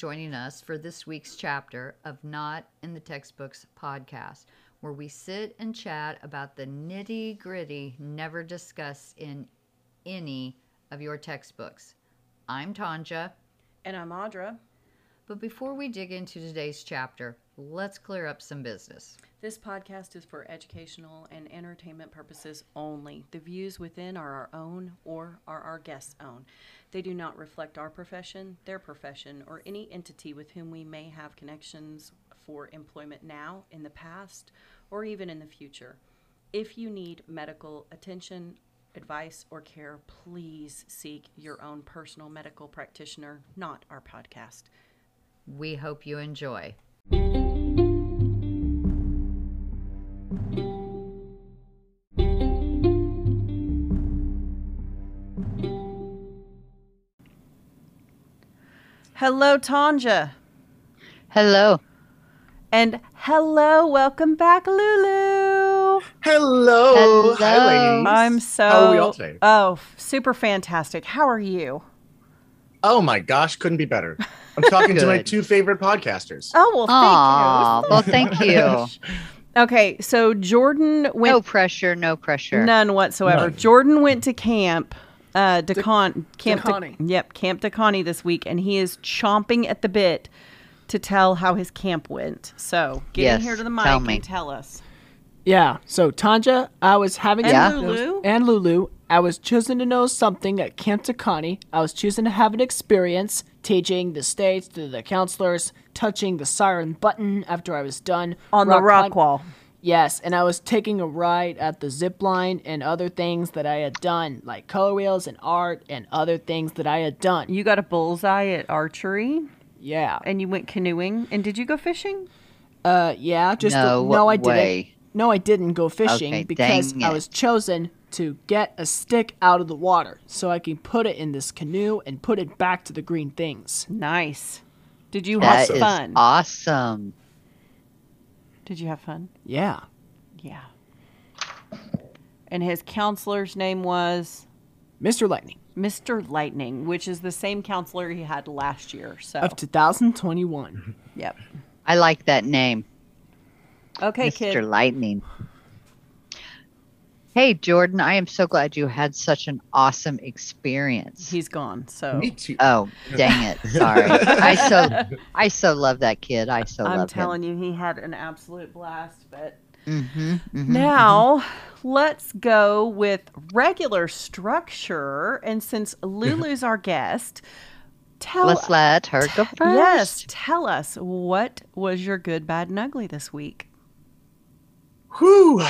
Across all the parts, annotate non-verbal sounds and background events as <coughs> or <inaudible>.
joining us for this week's chapter of Not in the Textbooks podcast, where we sit and chat about the nitty gritty never discussed in any of your textbooks. I'm Tanja. And I'm Audra. But before we dig into today's chapter, let's clear up some business. This podcast is for educational and entertainment purposes only. The views within are our own or are our guests' own. They do not reflect our profession, their profession, or any entity with whom we may have connections for employment now, in the past, or even in the future. If you need medical attention, advice, or care, please seek your own personal medical practitioner, not our podcast. We hope you enjoy. Hello, Tanja. Hello. And hello, welcome back, Lulu. Hello. Hello. Hi, ladies. I'm so How are we all today? Oh, super fantastic. How are you? Oh my gosh, couldn't be better. I'm talking to my <laughs> two favorite podcasters. Oh well, Aw, thank well, thank you. you. Okay, so Jordan went. No pressure, no pressure. none whatsoever. None. Jordan went to camp, uh, Decon, Camp De- yep, Camp DaKaNi this week, and he is chomping at the bit to tell how his camp went. So get in here to the tell mic me. and tell us. Yeah. So Tanja, I was having And Yeah. Lulu. and Lulu. I was choosing to know something at Camp Takani. I was choosing to have an experience teaching the states to the counselors, touching the siren button after I was done on the rock climb- wall. Yes, and I was taking a ride at the zip line and other things that I had done, like color wheels and art and other things that I had done. You got a bullseye at archery, Yeah. and you went canoeing. And did you go fishing? Uh, yeah, just No no, I didn't. No, I didn't go fishing Okay, because I was chosen to get a stick out of the water so I can put it in this canoe and put it back to the green things. Nice. Did you That have is fun? awesome. Did you have fun? Yeah. Yeah. And his counselor's name was Mr. Lightning Mr. Lightning, which is the same counselor he had last year. So, of 2021. yep. I like that name, Okay, Mr. kid. Lightning. Hey, Jordan, I am so glad you had such an awesome experience. He's gone. So, Me too. Oh, dang it. Sorry. I so I so love that kid. I so love it. I'm love telling you, he had an absolute blast. But him. Mhm, mhm. now, let's go with regular structure. And since Lulu's our guest, tell Let's let her go first. Yes, tell us what was your good, bad, and ugly this week? Whew.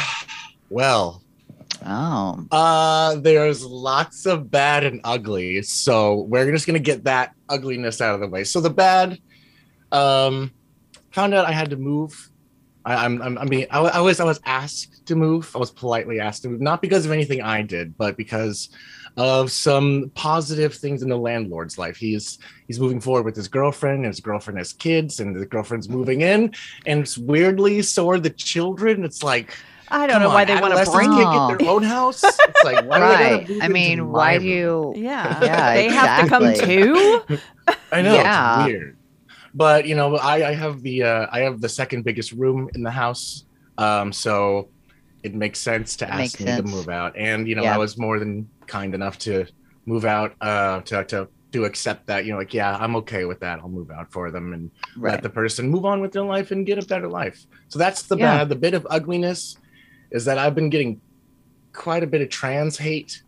Well, Oh. uh, there's lots of bad and ugly, so we're just gonna get that ugliness out of the way. So the bad, um, found out I had to move. I, I'm, I'm, I mean, I, I was, I was asked to move. I was politely asked to move, not because of anything I did, but because of some positive things in the landlord's life. He's he's moving forward with his girlfriend, and his girlfriend has kids, and the girlfriend's moving in, and it's weirdly so are the children. It's like I don't come know why on, they want to bring it. can't get their own house. It's like why do they Right. move I mean, why do you Yeah. Yeah, they have to come too. <laughs> I know Yeah. it's weird, but you know, I, I have the uh, I have the second biggest room in the house, um, so it makes sense to It ask me sense. to move out. And you know, Yeah. I was more than kind enough to move out uh, to to to accept that. You know, like yeah, I'm okay with that. I'll move out for them and right. let the person move on with their life and get a better life. So that's the Yeah. bad. The bit of ugliness is that I've been getting quite a bit of trans hate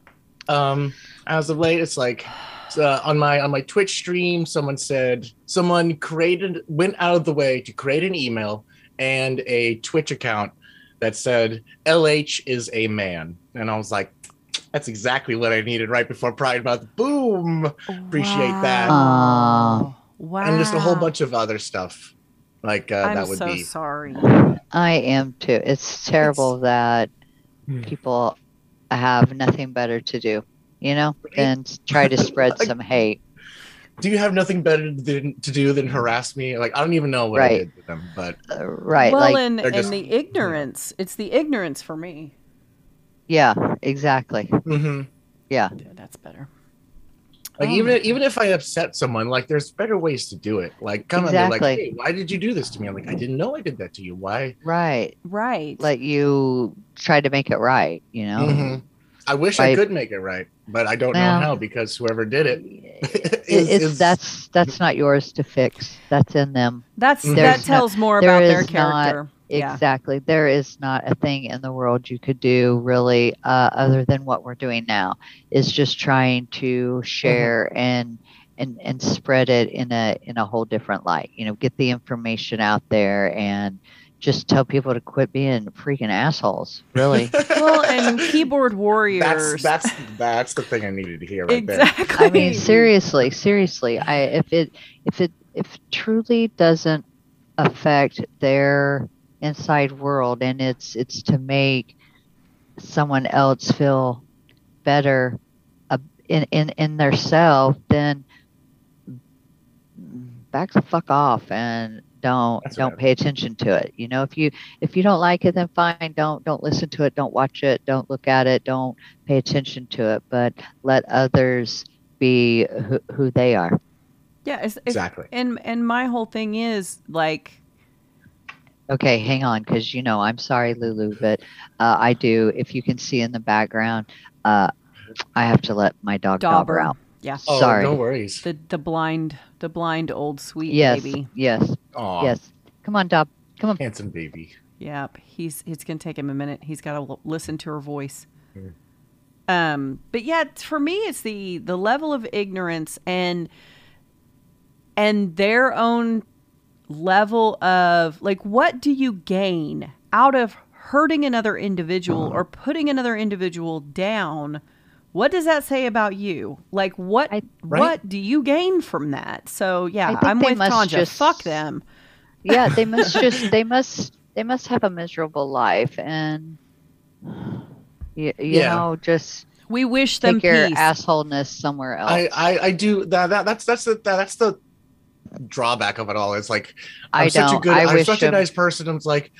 um, as of late. It's like uh, on my on my Twitch stream, someone said someone created went out of the way to create an email and a Twitch account that said LH is a man, and I was like. That's exactly what I needed right before Pride Month. Boom! Appreciate that. Aw. Wow. And just a whole bunch of other stuff. Like uh, I'm that would so be sorry. I am too. It's terrible that Hmm. people have nothing better to do, you know, Right. than try to spread Like- <laughs> some hate. do you have nothing better than, to do than harass me? Like I don't even know what I did to them, but Uh, right. well, like, and, and just- the ignorance. It's the ignorance for me. yeah, exactly. mhm. Yeah, that's better. Like Oh even if, even if I upset someone, like there's better ways to do it. Like come on, they're like, hey, why did you do this to me? I'm like, I didn't know I did that to you. Why? Right. Right. Let you try to make it right, you know? Mhm. I wish I could make it right, but I don't Well, know how because whoever did it <laughs> It- is, it's is- that's that's not yours to fix. That's in them. That's There's that not- tells more about their is not character. Yeah. Exactly. There is not a thing in the world you could do really uh, other than what we're doing now is just trying to share and and and spread it in a in a whole different light. You know, get the information out there and just tell people to quit being freaking assholes. Really. <laughs> Well, and keyboard warriors. that's that's that's the thing I needed to hear right there. exactly. I mean, seriously, seriously. I if it if it if it truly doesn't affect their inside world and it's it's to make someone else feel better uh, in in in their self, then back the fuck off and don't That's don't right. pay attention to it. You know, if you if you don't like it, then fine. Don't don't listen to it. Don't watch it. Don't look at it. Don't pay attention to it. But let others be who, who they are. Yeah. It's, it's, Exactly. and and my whole thing is like Okay, hang on, because you know I'm sorry, Lulu, but uh, I do. If you can see in the background, uh, I have to let my dog Dauber, Dauber. out. Yeah. Oh, sorry. no worries. the the blind the blind old sweet yes, baby. yes, Oh, yes. Come on, Dob. Come on. handsome baby. Yep. He's it's gonna take him a minute. He's got to l- listen to her voice. Mm. Um, but yeah, for me, it's the the level of ignorance and and their own level of like, what do you gain out of hurting another individual or putting another individual down? What does that say about you? Like, what I- Right. what do you gain from that? So yeah, I think I'm with must Tanja. just- Fuck them. Yeah, they must <laughs> just they must they must have a miserable life and you, you Yeah. know just We wish them take your peace. assholeness somewhere else. I, I I do that, that that's that's the that, that's the drawback of it all. It's like I'm I such a good I I'm wish such a nice person. I'm like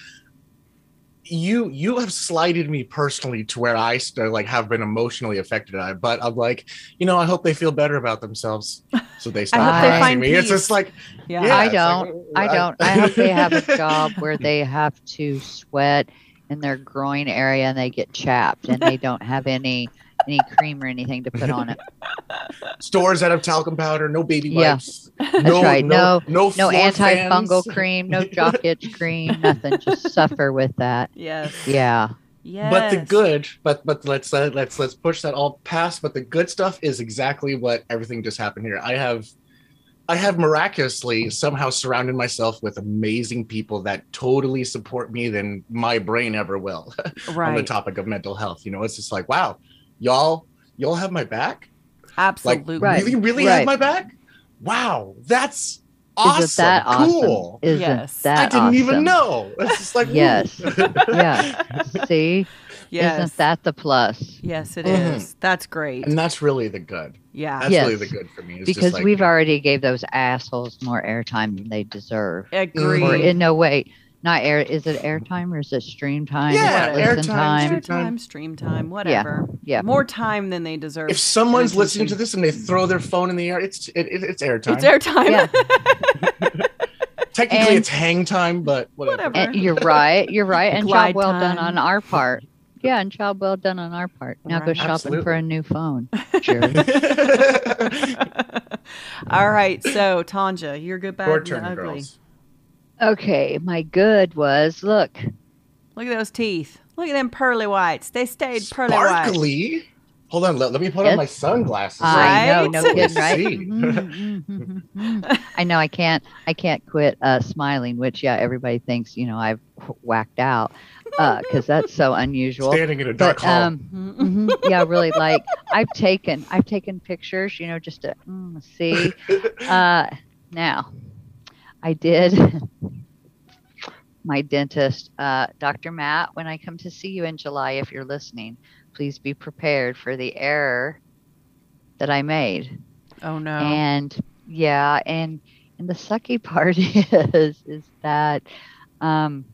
you you have slighted me personally to where I st- like have been emotionally affected. I but I'm like, you know, I hope they feel better about themselves. So they stop hope harassing find me. It's just like yeah. yeah, I don't. uh, I don't. I hope they have a <laughs> job where they have to sweat in their groin area and they get chapped and they don't have any any cream or anything to put on it. <laughs> stores that have talcum powder, no baby Yeah. wipes. That's no, right. No, no, No floor antifungal fans. cream, no <laughs> jock itch cream, nothing. Just suffer with that. Yes. Yeah. Yes. But the good, but but let's uh, let's let's push that all past. But the good stuff is exactly what everything just happened here. I have, I have miraculously somehow surrounded myself with amazing people that totally support me than my brain ever will <laughs> on the topic of mental health. You know, it's just like wow, y'all y'all have my back. Like Absolutely. Right. really, really right. have my back. Wow, that's awesome. Isn't that cool. awesome? Isn't Yes. that I didn't even know. It's just like. Yes. Yeah. See? <laughs> yes. Isn't that the plus? yes, it is. Mhm. That's great. and that's really the good. yeah. That's really Yes. the good for me. It's just Because like, we've already gave those assholes more airtime than they deserve. Agree. Or in no way, not air. Is it airtime or is it stream time? Yeah, is it airtime, time? stream time, stream time, whatever. Yeah. yeah More time than they deserve. if someone's listening to this and they throw their phone in the air, it's it, it, it's airtime. it's airtime. Yeah. <laughs> Technically, And- it's hang time, but whatever. Whatever. You're right. You're right. And Glide job well done on our part. Yeah, and job well done on our part. Now go Right. shopping for a new phone. <laughs> Jerk. All right. So, Tanja, you're good, bad, Your and turn, ugly. girls. Okay, my good was look. Look at those teeth. Look at them pearly whites. They stayed pearly white. Sparkly. Hold on, let, let me put Yes. on my sunglasses. I know, no kidding, right? <laughs> see. Mhm, mhm, mhm. I know I can't I can't quit uh, smiling, which yeah, everybody thinks you know I've whacked out because that's so <laughs> unusual. Standing in a dark But hall. um, Mhm. mhm, yeah, really like I've taken I've taken pictures, you know, just to mm, see. <laughs> Uh, now, I did. <laughs> My dentist, uh, Dr. Matt, when I come to see you in July, if you're listening, please be prepared for the error that I made. Oh no. And yeah, and and the sucky <laughs> part is is that um,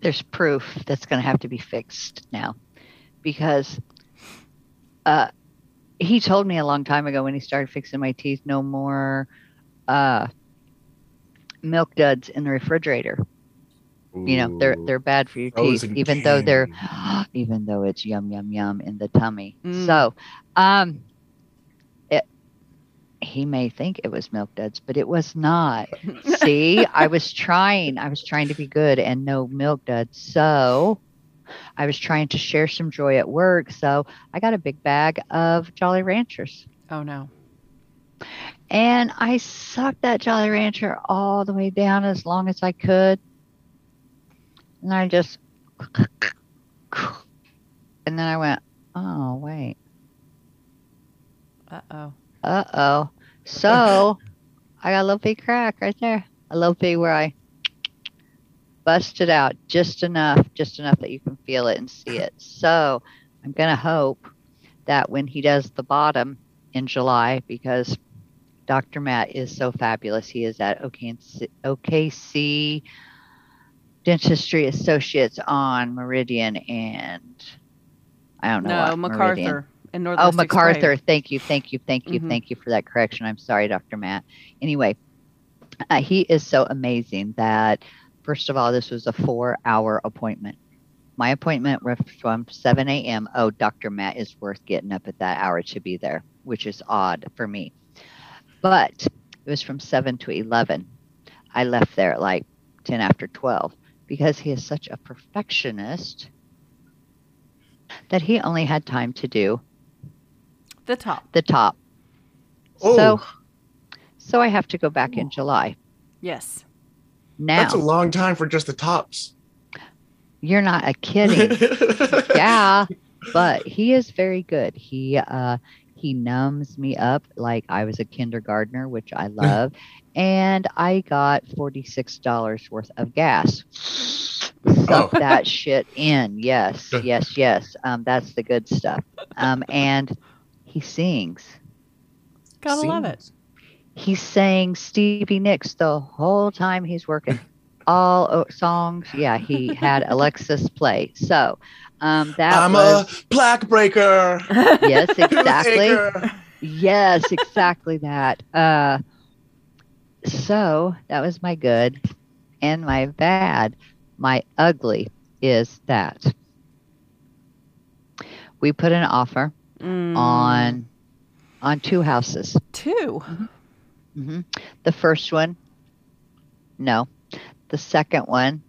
there's proof that's going to have to be fixed now because uh, he told me a long time ago when he started fixing my teeth, no more uh, milk duds in the refrigerator. You know, they're they're bad for your teeth, Frozen even though they're <gasps> even though it's yum yum yum in the tummy. Mm. So, um, it, he may think it was milk duds, but it was not. <laughs> See, I was trying. I was trying to be good and no milk duds. So, I was trying to share some joy at work. So, I got a big bag of Jolly Ranchers. Oh no. And I sucked that Jolly Rancher all the way down as long as I could. And I just, <laughs> and then I went, oh, wait, Uh oh. uh oh. So <laughs> I got a little big crack right there. A little big where I busted out just enough, just enough that you can feel it and see it. So I'm going to hope that when he does the bottom in July, because Dr. Matt is so fabulous, he is at OKC, OKC Dentistry Associates on Meridian and I don't know. No, what, Meridian. MacArthur in Oh, MacArthur. Express. Thank you, thank you, thank you, Mhm. thank you for that correction. I'm sorry, Dr. Matt. Anyway, uh, he is so amazing that, first of all, this was a four hour appointment. My appointment was from 7 a.m. Oh, Dr. Matt is worth getting up at that hour to be there, which is odd for me. But it was from 7 to 11. I left there at like 10 after 12 because he is such a perfectionist that he only had time to do The top. the top. Oh, So so I have to go back in July. Yes. Now that's a long time for just the tops. you're not a kidding. <laughs> yeah, but he is very good. He uh he numbs me up like I was a kindergartner, which I love, and I got forty six dollars worth of gas. Suck Oh. that shit in. Yes, <laughs> yes, yes. Um, that's the good stuff. Um, and he sings. Gotta love it. Scenes. he sang Stevie Nicks the whole time he's working. All songs, yeah, he had Alexis play. So um, that I'm was a plaque breaker. <laughs> yes, exactly. Yes, exactly that. Uh, so that was my good, and my bad. My ugly is that we put an offer Mm, on on two houses. two. hmm The first one, no. The second one,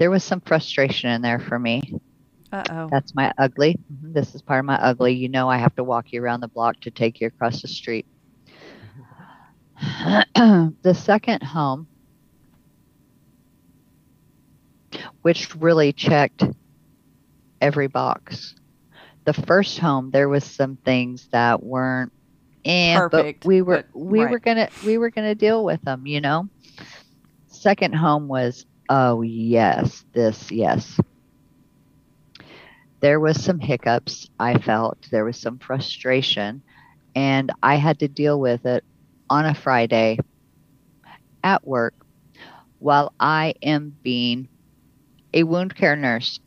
there was some frustration in there for me. Uh oh. That's my ugly. Mhm, This is part of my ugly. You know, I have to walk you around the block to take you across the street. <clears throat> the second home, which really checked every box. The first home, there was some things that weren't eh, Perfect, but we were but- we were gonna we were gonna deal with them, you know. Second home was oh yes, this yes. There was some hiccups. I felt there was some frustration, and I had to deal with it on a Friday at work while I am being a wound care nurse.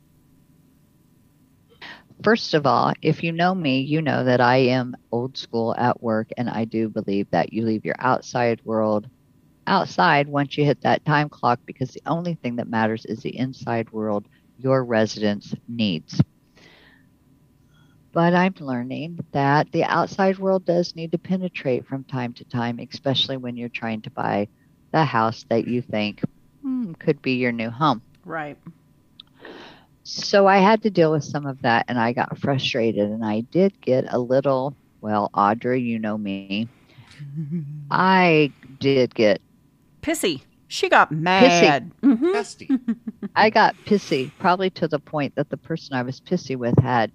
First of all, if you know me, you know that I am old school at work, and I do believe that you leave your outside world outside once you hit that time clock because the only thing that matters is the inside world your residence needs. But I'm learning that the outside world does need to penetrate from time to time, especially when you're trying to buy the house that you think hmm, could be your new home. Right. So I had to deal with some of that and I got frustrated and I did get a little, well, Audrey, you know me. <laughs> I did get Pissy. She got mad. Mhm. Nasty. <laughs> I got pissy, probably to the point that the person I was pissy with had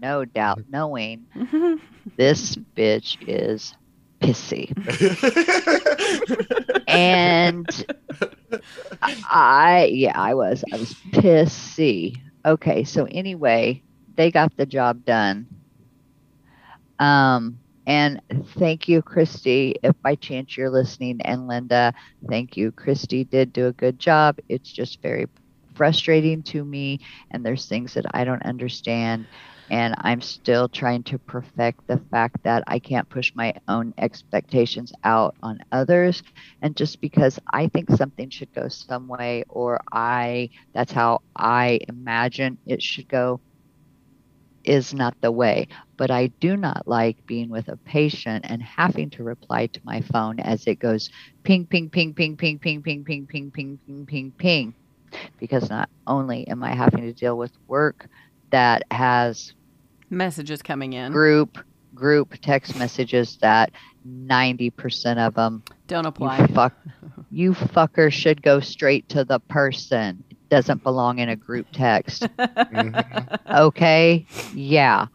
no doubt knowing <laughs> this bitch is pissy. <laughs> And I, yeah, I was. I was pissy. Okay, so anyway, they got the job done. Um, and thank you, Christy. If by chance you're listening, and Linda, thank you. Christy did do a good job. It's just very frustrating to me and there's things that I don't understand and I'm still trying to perfect the fact that I can't push my own expectations out on others and just because I think something should go some way or I that's how I imagine it should go is not the way but I do not like being with a patient and having to reply to my phone as it goes ping ping ping ping ping ping ping ping ping ping ping ping ping because not only am I having to deal with work that has Messages coming in. group group text messages that 90% of them Don't you apply. fuck you fucker should go straight to the person doesn't belong in a group text. <laughs> Mhm. okay? Yeah.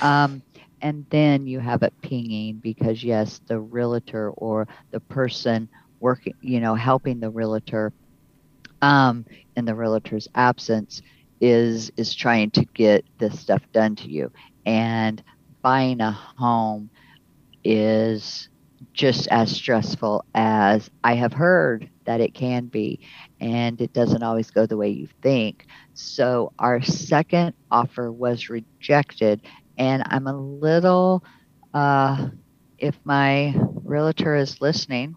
Um and then you have it pinging because yes the realtor or the person working you know helping the realtor um in the realtor's absence is is trying to get this stuff done to you. And buying a home is just as stressful as I have heard that it can be and it doesn't always go the way you think. So our second offer was rejected and I'm a little uh if my realtor is listening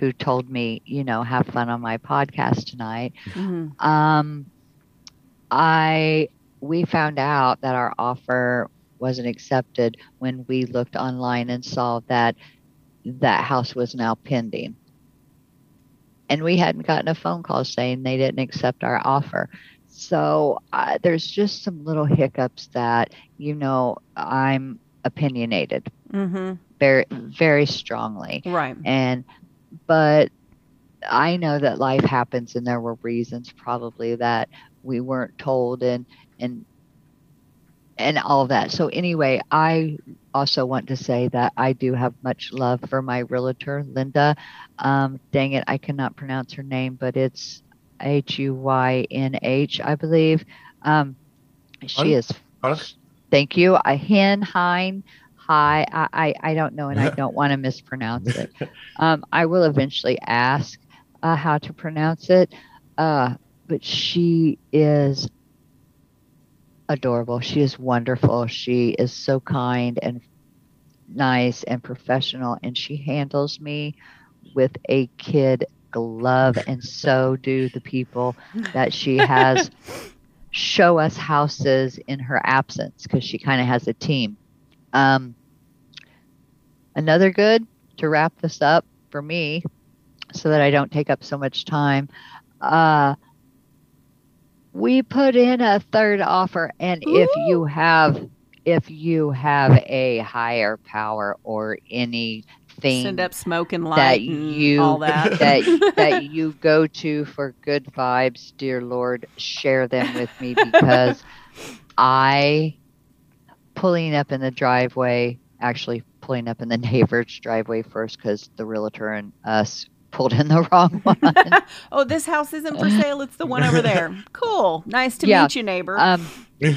who told me, you know, have fun on my podcast tonight, Mhm. um, I we found out that our offer wasn't accepted when we looked online and saw that that house was now pending. And we hadn't gotten a phone call saying they didn't accept our offer. So uh, there's just some little hiccups that, you know, I'm opinionated Mhm. very, very strongly Right. and but i know that life happens and there were reasons probably that we weren't told and and and all that so anyway i also want to say that i do have much love for my realtor linda um dang it i cannot pronounce her name but it's h-u-y-n-h i believe um she is Thank you. A hen, hein, hi. I, I, I don't know, and I <laughs> don't want to mispronounce it. Um, I will eventually ask uh, how to pronounce it. Uh, but she is adorable. She is wonderful. She is so kind and nice and professional, and she handles me with a kid glove, and so do the people that she has <laughs> show us houses in her absence because she kind of has a team. Um, another good to wrap this up for me so that I don't take up so much time. Uh, we put in a third offer, and if you have if you have a higher power or anything Send up smoke and light that and you all that. <laughs> that that <laughs> you go to for good vibes, dear Lord, share them with me because I pulling up in the driveway, actually pulling up in the <laughs> neighbor's driveway first because the realtor and us pulled in the <laughs> wrong one. <laughs> oh, this house isn't for sale. It's the one over <laughs> there. Cool. Nice to Yeah. meet you, neighbor. um,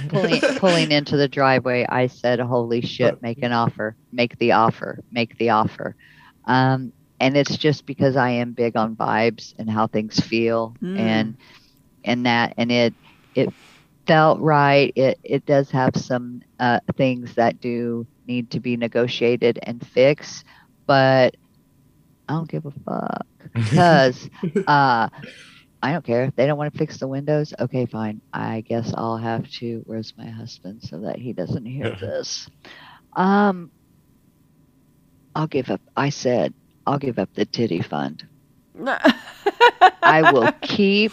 pulling pulling into the driveway, I said, "Holy shit! Make an offer! Make the offer! Make the offer!" Um, and it's just because I am big on vibes and how things feel, Mm. and and that, and it it felt right. It it does have some uh, things that do need to be negotiated and fixed, but I don't give a fuck because <laughs> uh, I don't care if they don't want to fix the windows. Okay, fine. I guess I'll have to. Where's my husband so that he doesn't hear this? Um, I'll give up. I said I'll give up the titty fund. <laughs> I will keep.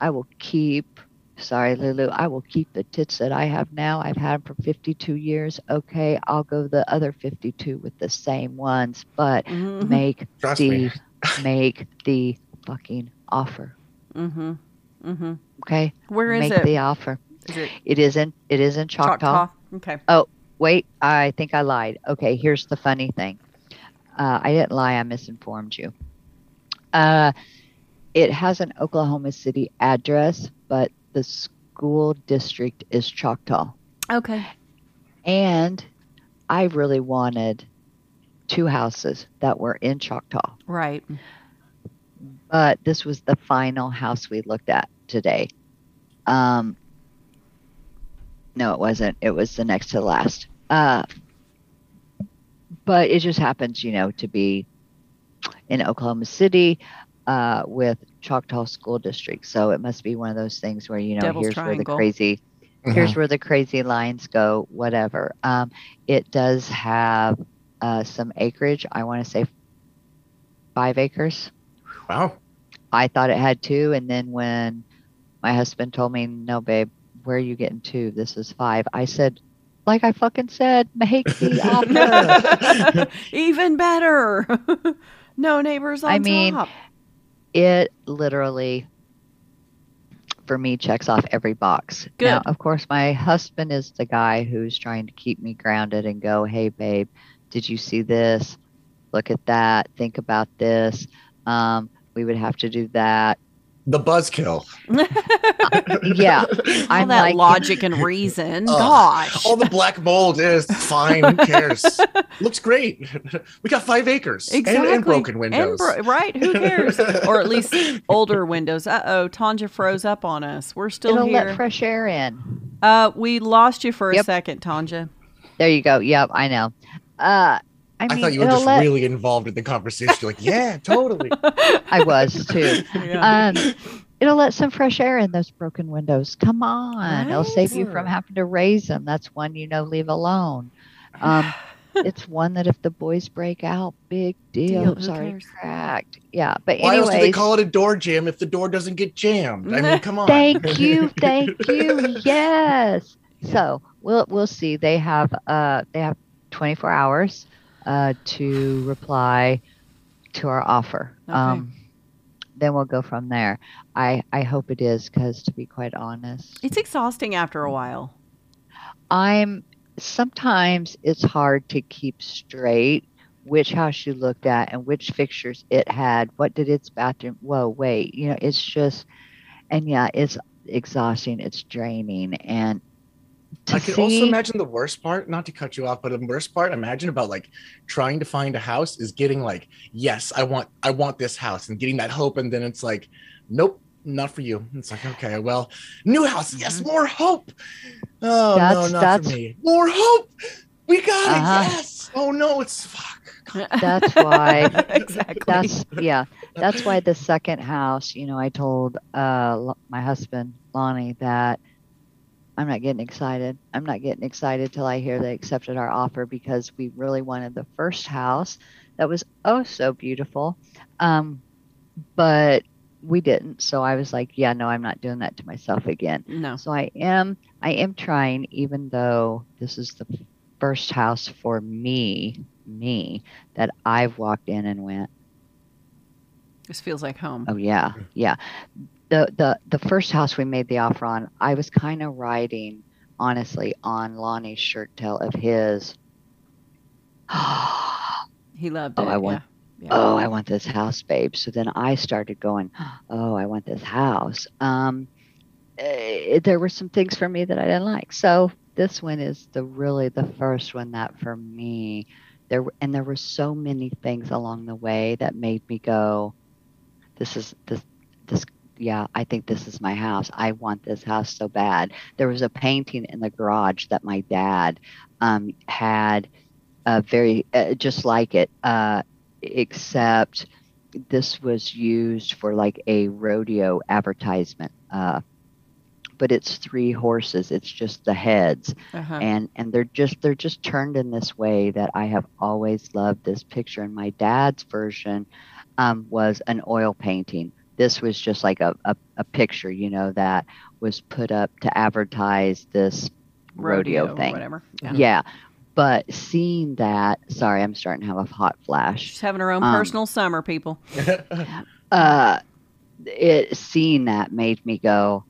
I will keep. Sorry, Lulu. I will keep the tits that I have now. I've had them for 52 years. Okay, I'll go the other 52 with the same ones, but Mhm. make Trust the <laughs> make the fucking offer. Mm-hmm. Mm-hmm. Okay, Where is make it? the offer. Is it It is in it is in Choctaw. Okay. Oh wait, I think I lied. Okay, here's the funny thing. Uh, I didn't lie. I misinformed you. Uh, it has an Oklahoma City address, but the school district is Choctaw. Okay. And I really wanted two houses that were in Choctaw. Right. but this was the final house we looked at today. Um, no, it wasn't. It was the next to the last. Uh, but it just happens, you know, to be in Oklahoma City uh, with Choctaw School District. So it must be one of those things where you know Devil's here's where the Triangle. crazy here's where the crazy lines go. Whatever. Um, it does have uh, some acreage. I want to say five acres. Wow. I thought it had two, and then when my husband told me, "No, babe, where are you getting two? This is five. I said, "Like I fucking said, make the <laughs> offer." <laughs> Even better. <laughs> no neighbors on I mean, top. It literally, for me, checks off every box. Now, of course, my husband is the guy who's trying to keep me grounded and go, "Hey, babe, did you see this? Look at that. Think about this. Um, we would have to do that." The buzzkill. <laughs> Yeah, <laughs> All I'm that like, logic and reason. Ugh. Gosh. All the black mold is fine. Who cares? <laughs> Looks great. We got five acres and- Exactly. and, broken And windows. bro- right? Who cares? or at least older windows. Uh oh, Tanja froze up on us. We're still It'll here. let fresh air in. uh, we lost you for a second, Tanja. There you go. Yep, I know. Uh, I I thought you were just let, really involved in the conversation. You're like, yeah, <laughs> totally. I was too. Yeah. Um, it'll let some fresh air in those broken windows. Come on, it'll save you from having to raise them. That's one you know leave alone. Um, <sighs> it's one that if the boys break out, big deal. Deal, It's already cares? cracked. Yeah, but Why else do they call it a door jam if the door doesn't get jammed? I mean, come on. Thank you, thank <laughs> you. Yes. So we'll we'll see. They have uh they have 24 hours uh to reply to our offer. Okay. Um then we'll go from there. I I hope it is because to be quite honest, It's exhausting after a while. I'm sometimes it's hard to keep straight which house you looked at and which fixtures it had. What did its bathroom? Whoa, wait. You know, it's just, and yeah, it's exhausting. It's draining, and I can see, also imagine the worst part, not to cut you off, but the worst part, imagine about like trying to find a house is getting like, yes, I want I want this house and getting that hope, and then it's like, nope, not for you. It's like, okay, well, new house, yes, more hope. Oh no, Mm-hmm. That's- not that's- for me. More hope. We got Uh-huh. it, yes. Oh no, it's fuck. <laughs> That's why- <laughs> exactly. that's yeah, that's why the second house. You know, I told uh my husband Lonnie that. I'm not getting excited. I'm not getting excited till I hear they accepted our offer because we really wanted the first house that was oh so beautiful. Um, but we didn't. So I was like, yeah, no, I'm not doing that to myself again. no. So I am I am trying even though this is the first house for me, me that I've walked in and went, This feels like home. "Oh yeah. Yeah." The the the first house we made the offer on, I was kind of riding honestly on Lonnie's shirt tail of his He loved it. Oh. I want- yeah. oh, I want this house, babe. So then I started going, oh, I want this house. Um, eh, there were some things for me that I didn't like. So this one is the really the first one that for me there and there were so many things along the way that made me go, this is this this yeah, I think this is my house. I want this house so bad. There was a painting in the garage that my dad um, had uh, very uh, just like it, uh, except this was used for like a rodeo advertisement. Uh, but it's three horses. It's just the heads, Uh-huh. and and they're just they're just turned in this way that I have always loved this picture. And my dad's version um, was an oil painting. This was just like a, a, a picture, you know, that was put up to advertise this rodeo, or thing. Whatever. Yeah. But seeing that, sorry, I'm starting to have a hot flash. She's having her own Um, personal summer, people. <laughs> Uh, it seeing that made me go.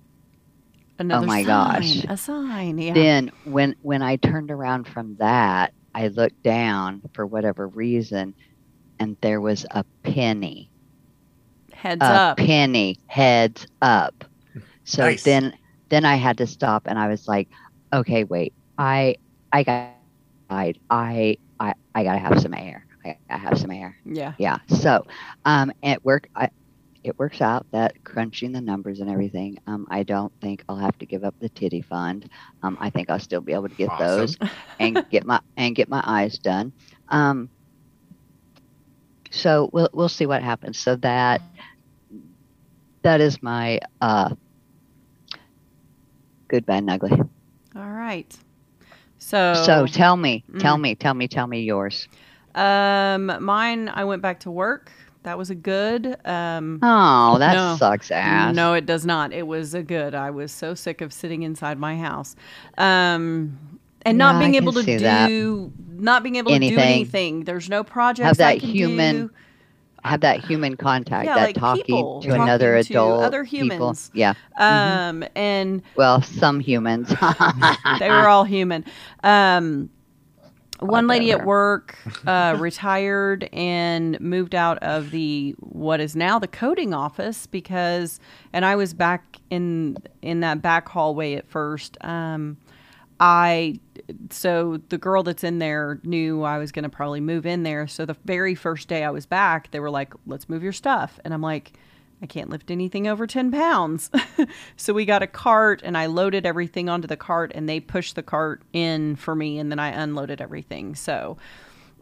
Another oh my sign, gosh. A sign. Yeah. Then when when I turned around from that, I looked down for whatever reason, and there was a penny, Heads a up. penny heads up. So Nice. then then I had to stop, and I was like, okay, wait, I I got I I I, I gotta have some air. I, I have some air. yeah. yeah so um at work i it works out that crunching the numbers and everything, um, I don't think I'll have to give up the titty fund. Um, I think I'll still be able to get Awesome. those and <laughs> get my and get my eyes done. Um, so we'll we'll see what happens. So that that is my uh, good, bad, and ugly. All right. So, So tell me, tell Mm. me, tell me, tell me yours. um, mine, I went back to work. That was a good. Um, Oh, that No. sucks ass. No, it does not. It was a good. I was so sick of sitting inside my house, um, and not being can able to do, that. not being able to do Anything. anything. There's no projects Have I that can human do. Have that human contact, Yeah, that like talking people, to another talking to adult, other people. humans. Yeah. Um, and Well, some humans. <laughs> they were all human. Um, one lady at work uh, retired and moved out of the what is now the coding office because, and I was back in in that back hallway at first. Um, I so the girl that's in there knew I was going to probably move in there. So the very first day I was back, they were like, "Let's move your stuff," and I'm like. I can't lift anything over 10 pounds. <laughs> so we got a cart and I loaded everything onto the cart and they pushed the cart in for me and then I unloaded everything. So,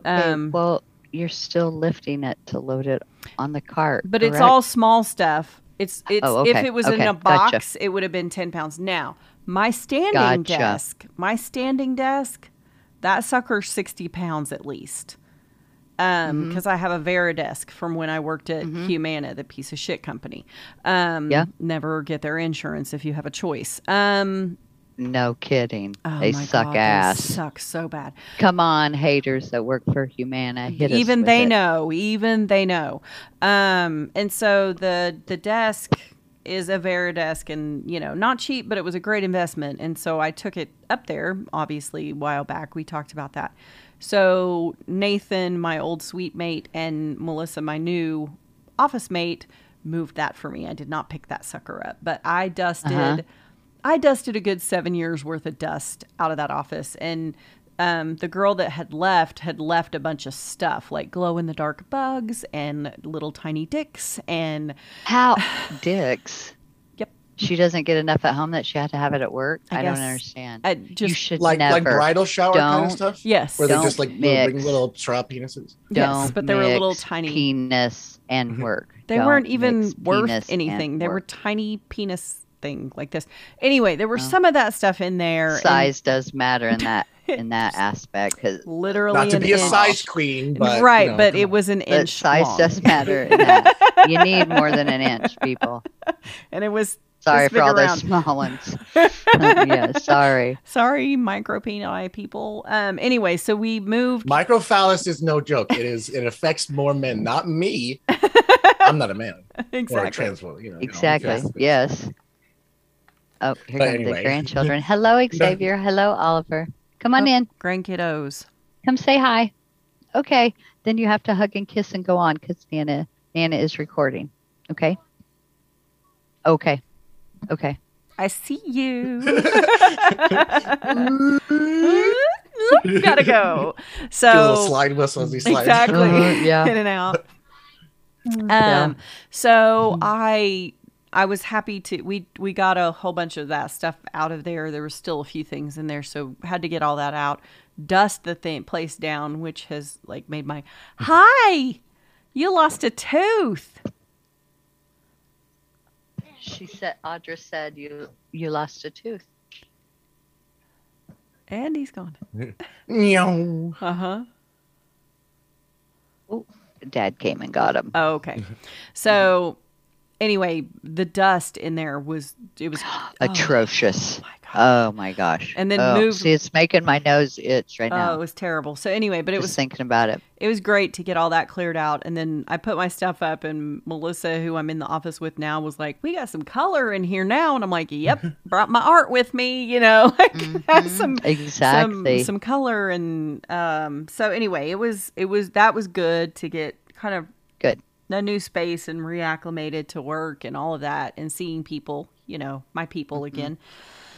Okay, um, well, you're still lifting it to load it on the cart. but it's all small stuff. It's, it's, Oh, if it was in okay, a gotcha. box, it would have been 10 pounds. Now, my standing Gotcha. desk, my standing desk, that sucker's 60 pounds at least. Um, Mm-hmm. because I have a Varidesk from when I worked at Humana, the piece of shit company. Um, Yeah. never get their insurance if you have a choice. Um, No kidding. oh they suck God, they ass. suck so bad. Come on, haters that work for Humana. Hit even they it. know even they know um and so the the desk is a Varidesk and you know not cheap but it was a great investment and so I took it up there obviously a while back we talked about that so Nathan my old suite mate and Melissa my new office mate moved that for me I did not pick that sucker up but I dusted Uh-huh. I dusted a good seven years worth of dust out of that office. And um, the girl that had left had left a bunch of stuff like glow in the dark bugs and little tiny dicks. And How <sighs> dicks? Yep. She doesn't get enough at home that she had to have it at work. I I, don't understand. I you just, should Like never. like bridal shower kind of stuff. yes. Where they Don't just like little, big mix. little straw penises. yes, don't but they were little tiny. penis and Mhm. work. they Don't weren't even worth anything. They were tiny penis thing like this. Anyway, there were Oh. some of that stuff in there. and size does matter in <laughs> that in that aspect because literally Not to an be a size queen, but right, you know, but it on. was an inch size long. does <laughs> matter in that. you need more than an inch, <laughs> people. and it was Sorry for all big those small ones. yeah, sorry. sorry micro peni people. Um anyway, so we moved Microphallus is no joke. It is. It affects more men, not me. I'm not a man or a exactly. trans woman. You know, Exactly. You know, Yes. Oh, here But come anyway. the grandchildren. <laughs> Hello, Xavier. Hello, Oliver. Come on Oh. in. Grand kiddos. Come say hi. Okay. Then you have to hug and kiss and go on because Nana Nana is recording. Okay. Okay. Okay. I see you. <laughs> Gotta go. <laughs> Get a little So slide whistle as he slides. exactly, Uh, yeah. in and out. Yeah. Um, so I I was happy to we we got a whole bunch of that stuff out of there. There was still a few things in there, so had to get all that out. Dust the thing place down, which has like made my hi. You lost a tooth. She said Audra said you you lost a tooth. And he's gone. Meow. Uh huh. Oh, Dad came and got him. Oh, okay. So anyway, the dust in there was it was <gasps> Atrocious. Oh, my Oh my gosh. And then oh, moved- See, it's making my nose itch right Oh, now. it was terrible. So anyway, but it Just was thinking about it. it was great to get all that cleared out and then i put my stuff up and melissa who i'm in the office with now was like we got some color in here now and i'm like <laughs> yep brought my art with me you know <laughs> like <laughs> have some Exactly. some some color and um so anyway it was it was that was good to get kind of. A new space and reacclimated to work and all of that and seeing people you know my people again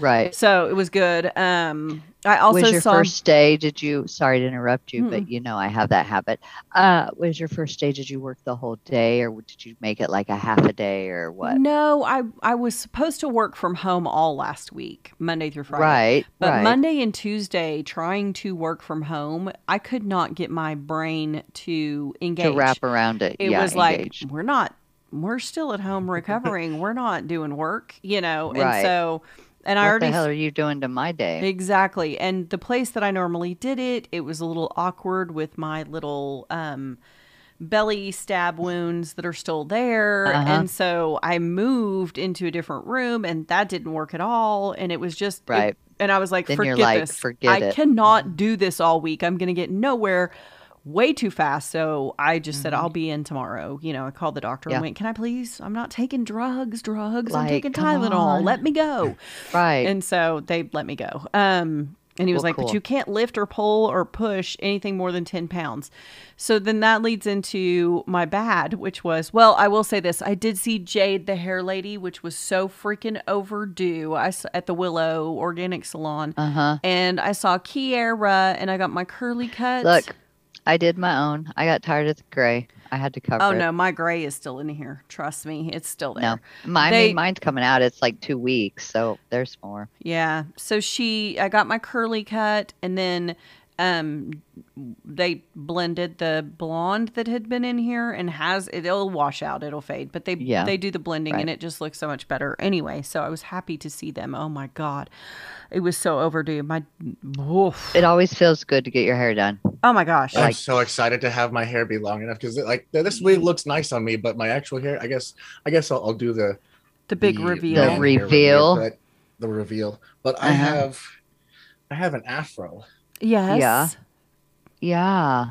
Right. So it was good. Um, I also was your saw. first day? Did you? Sorry to interrupt you, Mm-mm. but you know I have that habit. Uh, was your first day? Did you work the whole day, or did you make it like a half a day, or what? No, I I was supposed to work from home all last week, Monday through Friday. Right. But right. Monday and Tuesday, trying to work from home, I could not get my brain to engage. to wrap around it. it yeah, was like we're not we're still at home <laughs> recovering we're not doing work you know and Right. so and i already the hell are you doing to my day? exactly and the place that i normally did it it was a little awkward with my little um belly stab wounds that are still there Uh-huh. and so i moved into a different room and that didn't work at all and it was just it- Right. and i was like Then forget like, this "Forget i it." cannot do this all week i'm gonna get nowhere way too fast so i just said Mhm. i'll be in tomorrow you know i called the doctor Yeah. and went can i please i'm not taking drugs drugs i'm taking tylenol on. let me go <laughs> right. and so they let me go. Um, and he was Well, like, but you can't lift or pull or push anything more than 10 pounds. So then that leads into my bad, which was, well, I will say this. I did see Jade, the hair lady, which was so freaking overdue I, at the Willow Organic Salon. uh huh. And I saw Kiara and I got my curly cuts. Look, I did my own. I got tired of the gray. I had to cover Oh, it. no, my gray is still in here. Trust me, it's still there. No, my, I They- mean, mine's coming out. It's like two weeks, so there's more. Yeah. So she, I got my curly cut, and then um, they blended the blonde that had been in here, and has it'll wash out, it'll fade, but they Yeah. they do the blending, and it just looks so much better anyway. So I was happy to see them. Oh my god, it was so overdue. My, oof. It always feels good to get your hair done. oh my gosh. I'm Like- so excited to have my hair be long enough because like this wig looks nice on me, but my actual hair, I guess, I guess I'll, I'll do the the big the reveal. The man hair reveal. but the reveal. But I Uh-huh. have, I have an afro, yes. Yeah. Yeah.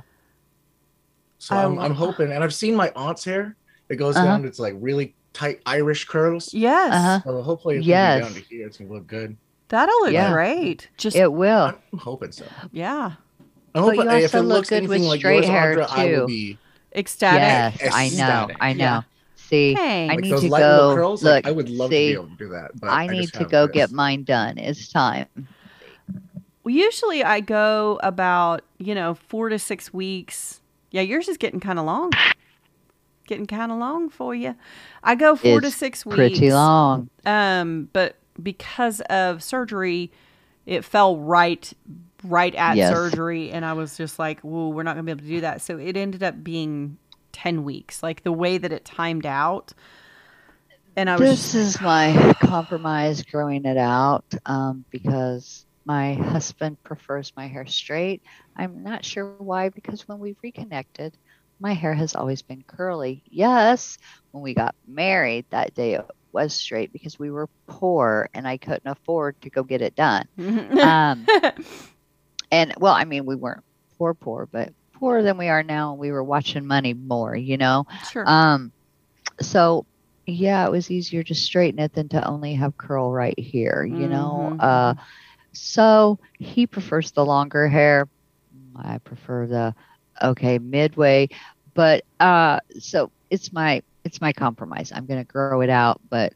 so I I'm, I'm hoping, and I've seen my aunt's hair. It goes Uh-huh. down. It's like really tight Irish curls. Yes. Uh-huh. So hopefully, it's Yes. gonna down to here. It's gonna look good. That'll look Yeah. great. Just It will. I'm hoping so. yeah. I'm But hoping you if it also look looks good with anything like straight yours, hair, Audra, I will too. be Ecstatic. Yes, I know. I know. Yeah. See, Thanks. I like need those to go. curls. Look, like, I would love to see, be able to do that, but I I need just to go this. get mine done. It's time. Well, usually I go about, you know, four to six weeks. Yeah, yours is getting kind of long. Getting kind of long for you. I go four to six weeks. Pretty long. Um, but because of surgery, it fell right, right at Yes. surgery, and I was just like, "Whoa, we're not gonna be able to do that." So it ended up being ten weeks, like the way that it timed out. And I was This is my compromise growing it out um, because my husband prefers my hair straight. I'm not sure why, because when we reconnected, my hair has always been curly. Yes, when we got married, that day it was straight because we were poor and I couldn't afford to go get it done. Um, <laughs> and well, I mean, we weren't poor, poor, but poorer than we are now. And we were watching money more, you know? sure. Um, so yeah, it was easier to straighten it than to only have curl right here, you know. Mhm, Uh, so he prefers the longer hair. I prefer the okay midway, but uh, so it's my it's my compromise. I'm gonna grow it out, but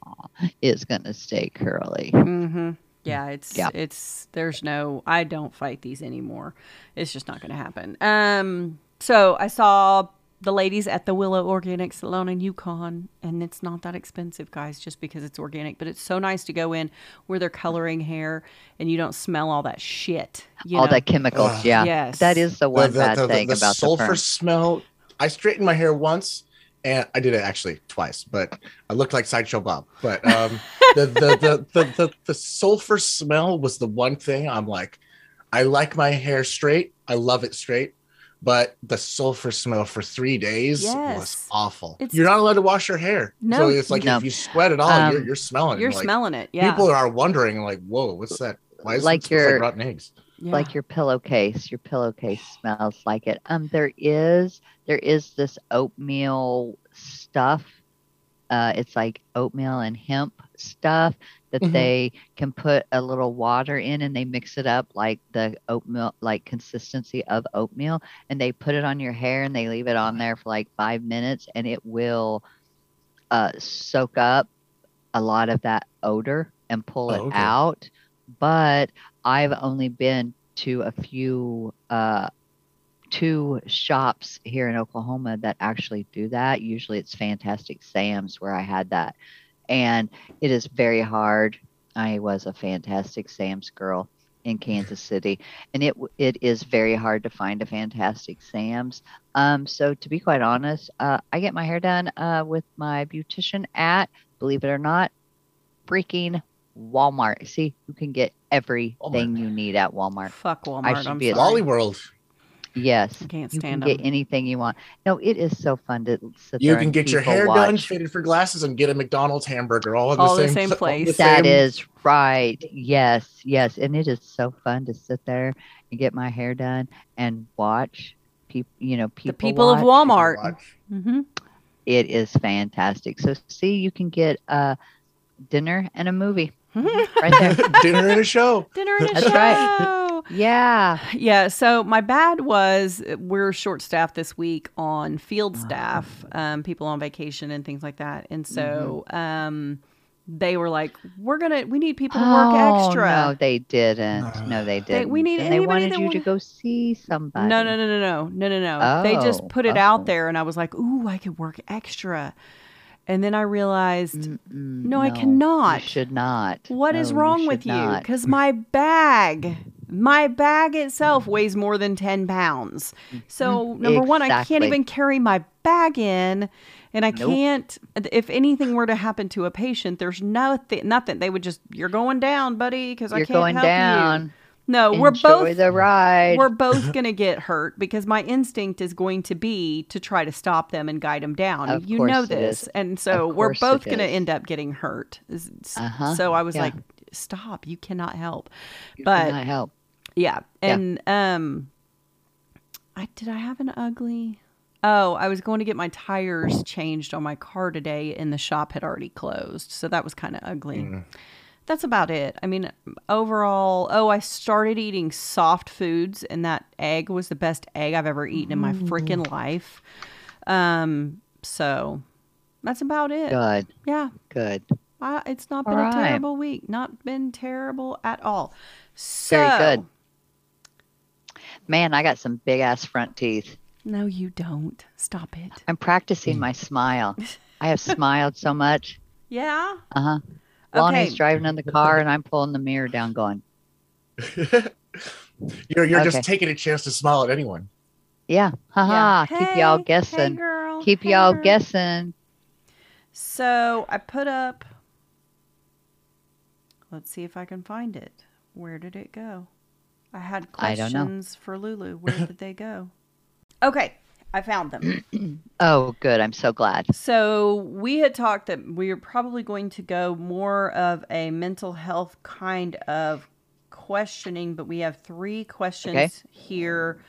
<laughs> it's gonna stay curly. Mm-hmm. Yeah, it's Yeah. it's there's no I don't fight these anymore. It's just not going to happen. Um, so I saw the ladies at the Willow Organic Salon in Yukon, and it's not that expensive, guys, just because it's organic. But it's so nice to go in where they're coloring hair, and you don't smell all that shit. You All know? that chemicals, Ugh. yeah. Yes. That is the The- one the, bad the, the, thing the about the sulfur smell. I straightened my hair once, and I did it actually twice, but I looked like sideshow Bob. But um, <laughs> the, the, the, the the the sulfur smell was the one thing I'm like, I like my hair straight. I love it straight. But the sulfur smell for three days was awful. It's- you're not allowed to wash your hair. No. So it's like No. if you sweat at all, you're, Um, you're smelling. You're like, smelling it, yeah. People are wondering, like, whoa, what's that? Why is Like it smells like your- rotten eggs? yeah. like your pillowcase. Your pillowcase smells like it. Um, there is there is this oatmeal stuff. Uh, it's like oatmeal and hemp stuff that Mhm. they can put a little water in and they mix it up like the oatmeal like consistency of oatmeal and they put it on your hair and they leave it on there for like five minutes and it will uh, soak up a lot of that odor and pull Oh, it okay. out. But I've only been to a few uh two shops here in Oklahoma that actually do that. Usually it's Fantastic Sam's where I had that. And it is very hard. I was a Fantastic Sam's girl in Kansas City and it it is very hard to find a Fantastic Sam's. Um so to be quite honest, uh I get my hair done uh with my beautician at believe it or not freaking Walmart. See, you can get everything you need at Walmart. Fuck Walmart. should I'm be at. Wally World. Yes. I can't You can stand get anything you want. No, it is so fun to sit You there can get your people hair done, watch. fitted for glasses, and get a McDonald's hamburger all in All the the same, same pl- <laughs> all place. the That same- is right. Yes, yes, and it is so fun to sit there and get my hair done and watch people. You know, people. the people of watch. Walmart. watch. hmm It is fantastic. So see, you can get a dinner and a movie <laughs> right there. <laughs> dinner and a show. Dinner and a That's show. right. Yeah. Yeah, so my bad was we're short staffed this week on field staff, um, people on vacation and things like that. And so um, they were like, we're going to, we need people to work Oh, extra. No, they didn't. No, they They- didn't. we need and they wanted that you to go see somebody. No, no, no, no, no, no, no, no. they just Oh, put it oh. out there, and I was like, "Ooh, I could work extra," and then I realized, Mm-mm, No, I cannot. You should not. what is No, you wrong should with you? Because my bag, my bag itself mm-hmm. weighs more than ten pounds. Mm-hmm. So mm-hmm. number one, I can't even carry my bag in. And I Nope. can't. If anything were to happen to a patient, there's nothing. Nothing. They would just, "You're going down, buddy," because I can't going help you. down. No, we're both the ride. we're both <laughs> going to get hurt because my instinct is going to be to try to stop them and guide them down. Of you know this. is. And so we're both going to end up getting hurt. Uh-huh. So I was Yeah. like, stop. You cannot help. You but cannot help. Yeah. Yeah. And um I did I have an ugly Oh, I was going to get my tires changed on my car today and the shop had already closed. So that was kind of ugly. Mm. That's about it. I mean, overall, oh, I started eating soft foods and that egg was the best egg I've ever eaten in my freaking life. Um, so that's about it. Good. Yeah. Good. I, it's not All been a right. terrible week. Not been terrible at all. So, Very good. Man, I got some big ass front teeth. No, you don't. Stop it. I'm practicing my smile. <laughs> I have smiled so much. Yeah. Uh huh. Lonnie's Okay. driving in the car and I'm pulling the mirror down, going, <laughs> You're you're Okay. just taking a chance to smile at anyone. "Yeah, haha." Yeah. Keep y'all guessing. Hey, girl. Keep Hey, y'all girl. guessing. So I put up. Let's see if I can find it. Where did it go? I had I don't know. questions for Lulu. Where did they go? <laughs> Okay, I found them. <clears throat> Oh, good. I'm so glad. So we had talked that we are probably going to go more of a mental health kind of questioning, but we have three questions Okay. here,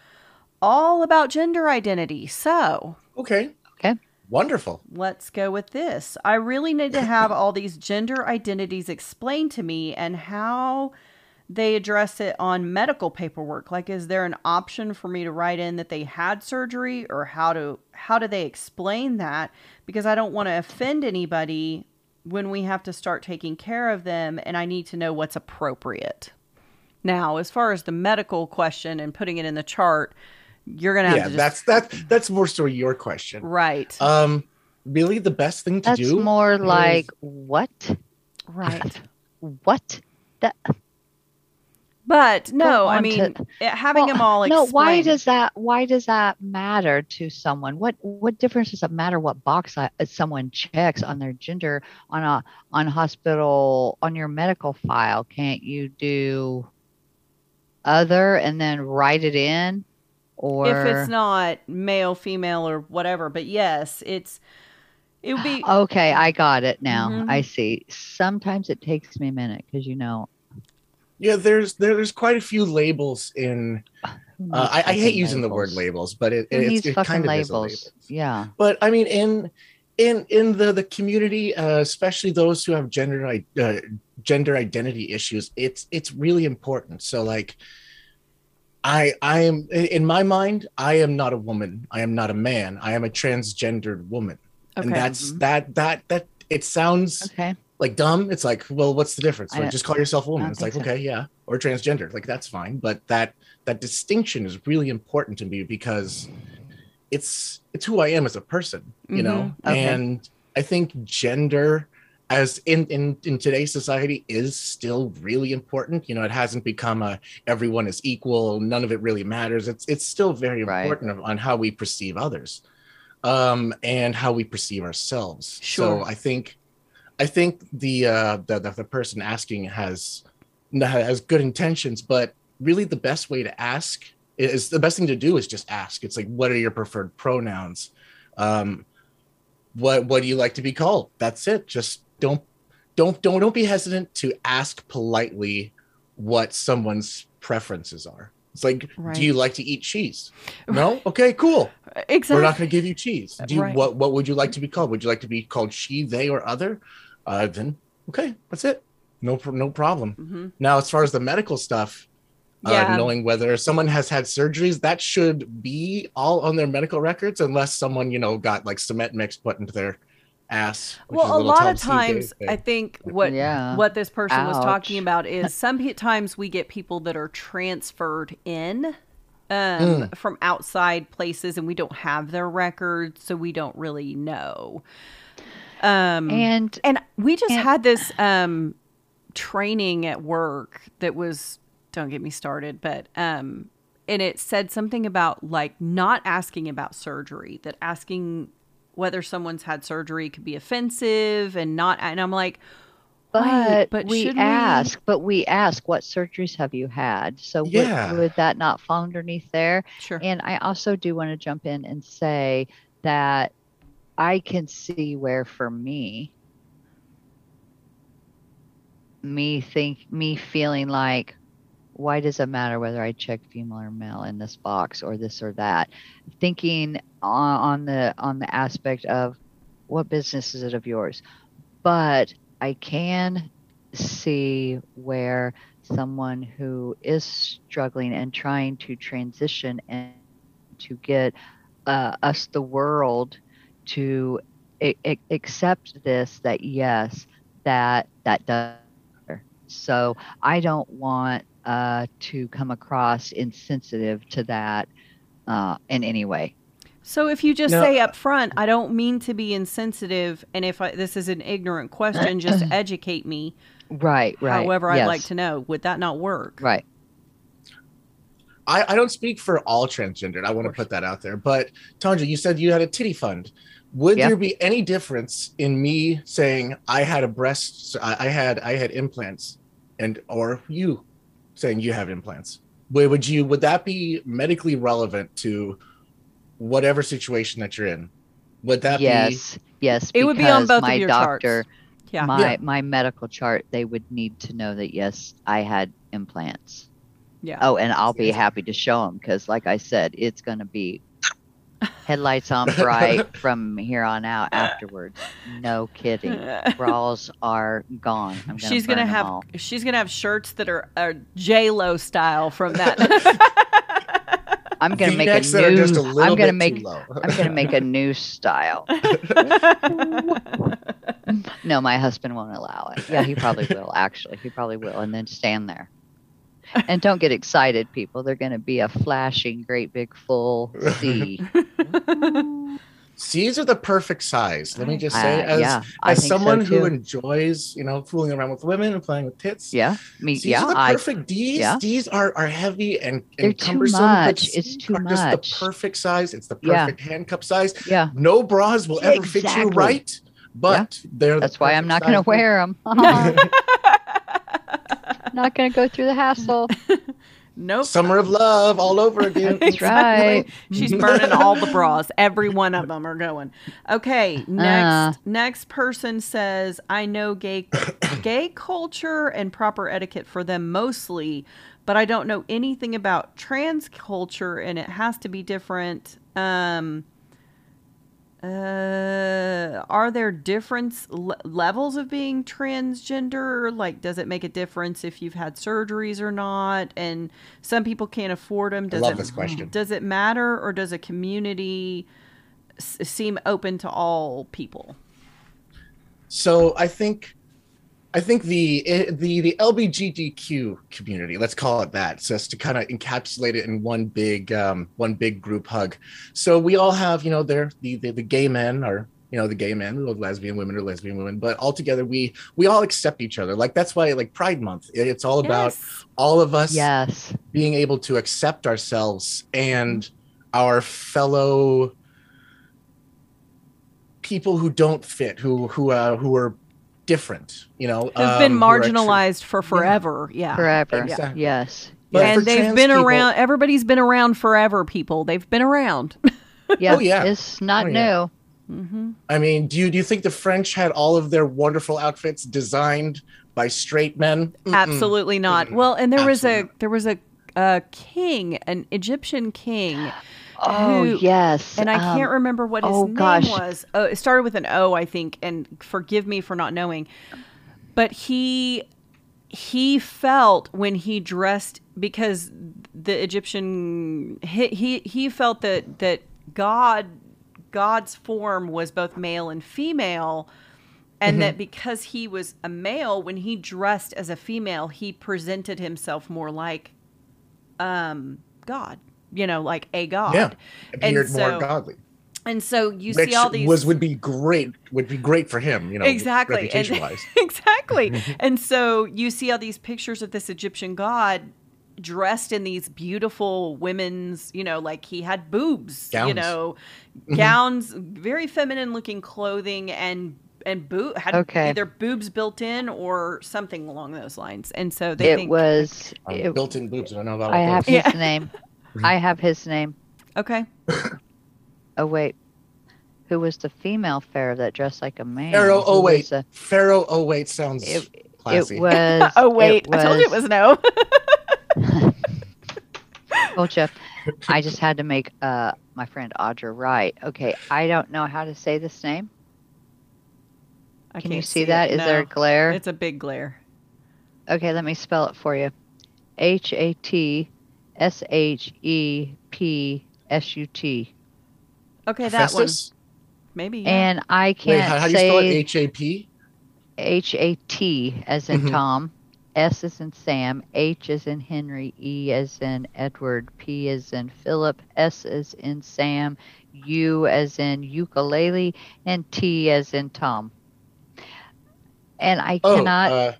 all about gender identity. So Okay. Okay. Wonderful. let's go with this. I really need to have all these gender identities explained to me and how they address it on medical paperwork. Like is there an option for me to write in that they had surgery or how to how do they explain that? Because I don't want to offend anybody when we have to start taking care of them and I need to know what's appropriate. Now, as far as the medical question and putting it in the chart, you're going to have Yeah, to just that's that that's more so your question. right. Um, really, the best thing to That's do. more is- like what? right. <laughs> What? That But no, I mean, to- having Well, them all no. Why does that? Why does that matter to someone? What What difference does it matter what box I, uh, someone checks on their gender on a on hospital on your medical file? Can't you do other and then write it in? Or if it's not male, female, or whatever? But yes, it's it would be <sighs> Okay, I got it now. Mhm. I see. Sometimes it takes me a minute because you know. Yeah, there's there's quite a few labels in. Uh, I, I hate fucking using the word labels? labels, but it, Who it's, it kind of is a labels? label. Yeah. But I mean, in in in the the community, uh, especially those who have gender uh, gender identity issues, it's it's really important. So like, I I am in my mind, I am not a woman. I am not a man. I am a transgendered woman, and Okay. that's Mhm. that that that it sounds Okay. Like dumb. It's like, well, what's the difference? Like, just call yourself a woman. It's like, so. okay, yeah, or transgender. Like that's fine, but that that distinction is really important to me because it's it's who I am as a person, you know. Mhm. Okay. And I think gender, as in in in today's society, is still really important. You know, it hasn't become a everyone is equal. None of it really matters. It's it's still very important of- on how we perceive others, um, and how we perceive ourselves. Sure. So I think, I think the uh, the, the the person asking has has good intentions, but really the best way to ask is the best thing to do is just ask. It's like, what are your preferred pronouns? Um, what what do you like to be called? That's it. Just don't don't don't don't be hesitant to ask politely what someone's preferences are. It's like, Right. do you like to eat cheese? No? Okay, cool. Exactly. We're not going to give you cheese. Do you, Right. what what would you like to be called? Would you like to be called she, they, or other? Uh, then okay, that's it. No no problem. hmm Now, as far as the medical stuff, Yeah. uh, knowing whether someone has had surgeries, that should be all on their medical records, unless someone you know got like cement mix put into their ass. Well, a little lot of Tom C. times. I think what Yeah. what this person was talking about is <laughs> some times we get people that are transferred in um, Mm. from outside places, and we don't have their records, so we don't really know. Um, And and we just and- had this um, training at work that was don't get me started, but um, and it said something about like not asking about surgery, that asking whether someone's had surgery could be offensive and not. And I'm like, but, but we should we- ask, but we ask, what surgeries have you had? So would- Yeah. would, that not fall underneath there? sure, And I also do want to jump in and say that I can see where for me, me think me feeling like why does it matter whether I check female or male in this box or this or that? Thinking on, on the on the aspect of what business is it of yours? But I can see where someone who is struggling and trying to transition and to get uh, us the world to accept this that yes that that does so i don't want uh, to come across insensitive to that uh, in any way So if you just No, say up front, I don't mean to be insensitive, and if I, this is an ignorant question, just <clears throat> educate me. right right However, I'd like to know. Would that not work? right I, I don't speak for all transgendered. I want to put that out there. But Tanja, you said you had a titty fund. Would Yeah. there be any difference in me saying I had a breast, I, I had I had implants, and or you saying you have implants? Would, would you would that be medically relevant to whatever situation that you're in? Would that be yes yes It would be on because both of my your doctor charts. Yeah. my Yeah. my medical chart they would need to know that yes i had implants Yeah. oh and i'll be happy to show them because like i said it's going to be headlights on <laughs> bright from here on out afterwards. No kidding. <laughs> Bras are gone. I'm gonna she's gonna have all. she's gonna have shirts that are, are J Lo style from that. <laughs> i'm gonna make a V-necks that are new just a little i'm gonna make i'm gonna make a new style. No my husband won't allow it. Yeah he probably will actually. He probably will and then stand there. And don't get excited people. They're gonna be a flashing great big full c <laughs> C's are the perfect size. Let me just say, Uh, as yeah as think so, someone who enjoys, you know, fooling around with women and playing with tits. yeah me C's yeah are the i perfect D's. yeah. D's are, are heavy and, They're and too cumbersome. but much. It's too are Just much. the perfect size. It's the Yeah. perfect handcuff size. yeah No bras will ever fit you right, but they're. the That's why I'm not going to size for- wear them. <laughs> <laughs> not going to go through the hassle. Nope. Summer of love all over again. <laughs> That's right. She's burning all the bras. Every one of them are going. Okay, next Uh. next person says, "I know gay <coughs> gay culture and proper etiquette for them mostly, but I don't know anything about trans culture and it has to be different." Um uh, are there different le- levels of being transgender? Like, does it make a difference if you've had surgeries or not? And some people can't afford them. I Does love it, this question. Does it matter, or does a community s- seem open to all people? So I think I think the eh, the the LBGTQ community, let's call it that, so as to kind of encapsulate it in one big um, one big group hug. So we all have, you know, there the, the the gay men are you know the gay men the lesbian women are lesbian women but all together we we all accept each other like that's why like pride month it's all about Yes. all of us Yes. being able to accept ourselves and our fellow people who don't fit who who uh who are different you know Who've been um, who marginalized for forever. Yeah. Forever. Exactly. Yes. But and they've been people- around. Everybody's been around forever. People, they've been around. <laughs> Yeah. Oh, yeah. It's not Oh, yeah. new. hmm i mean do you do you think the french had all of their wonderful outfits designed by straight men Mm-mm. Absolutely not. Mm-mm. Well, and there was a there was a, a king, an Egyptian king, Oh Who- yes. and I um, can't remember what his oh, name gosh. was. Oh, it started with an O, I think, and forgive me for not knowing. But he he felt when he dressed because the Egyptian he he, he felt that that God God's form was both male and female and that because he was a male when he dressed as a female he presented himself more like um God you know like a god yeah and appeared so- more godly and so you which see all these was would be great would be great for him you know exactly and- reputation wise <laughs> exactly <laughs> and so you see all these pictures of this egyptian god dressed in these beautiful women's you know like he had boobs you know Mhm. gowns very feminine looking clothing and and boo had Okay. either boobs built in or something along those lines and so they It think was. Um, It, built-in boobs i don't know about I have those. his Yeah. name. <laughs> I have his name. okay <coughs> Oh wait. Who was the female pharaoh that dressed like a man? pharaoh Who oh was wait the- pharaoh oh wait sounds It- classy It was. <laughs> oh wait It i told you it was no <laughs> Told you. I just had to make uh my friend Audra right. Okay, I don't know how to say this name. I Can you can't see it. that? Is there a No. glare? it's a big glare Okay, let me spell it for you. H A T S H E P S U T. okay that one maybe yeah. And I can't how, how do you spell it say h-a-p H A T as in Mhm. Tom, S as in Sam, H as in Henry, E as in Edward, P as in Philip, S as in Sam, U as in ukulele, and T as in Tom. And I oh cannot. uh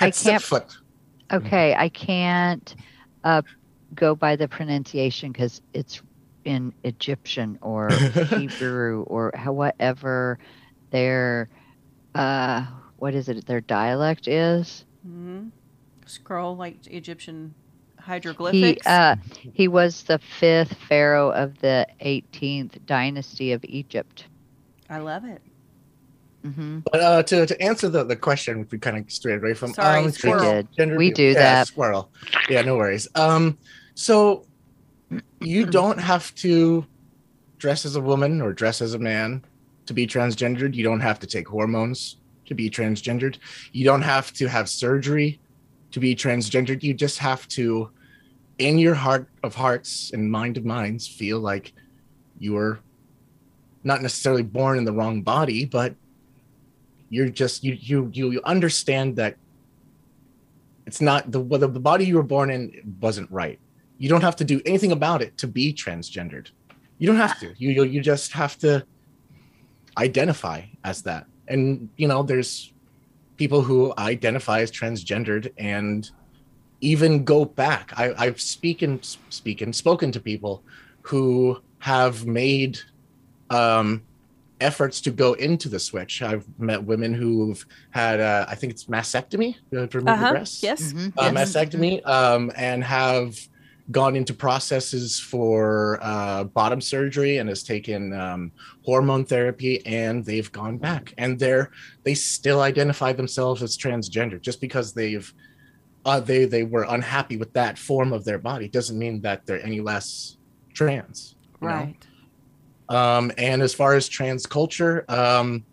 I can't- Hatshepsut. Okay, I can't uh, go by the pronunciation because it's in Egyptian or <laughs> Hebrew or however their uh, what is it? Their dialect is. hmm Scroll like Egyptian He hieroglyphics. uh, he was the fifth pharaoh of the 18th dynasty of Egypt. I love it. hmm But uh, to, to answer the, the question, we kind of strayed away from. Sorry, um. We did. We people- do yeah, that. Squirrel. Yeah, no worries. Um, so you <clears throat> don't have to dress as a woman or dress as a man to be transgendered. You don't have to take hormones to be transgendered. You don't have to have surgery to be transgendered. You just have to, in your heart of hearts and mind of minds, feel like you're not necessarily born in the wrong body, but you're just you you you, you understand that it's not the whether the body you were born in wasn't right. You don't have to do anything about it to be transgendered. You don't have to. You you, you just have to identify as that. And you know, there's people who identify as transgendered and even go back. I, I've speaking speaking spoken to people who have made um, efforts to go into the switch. I've met women who've had, uh, I think it's mastectomy to remove Uh the huh. breasts, Yes. Mhm, uh, yes. mastectomy, um, and have gone into processes for uh, bottom surgery and has taken um, hormone therapy, and they've gone back, and they're they still identify themselves as transgender just because they've uh, they they were unhappy with that form of their body doesn't mean that they're any less trans. know? Right. um and as far as trans culture um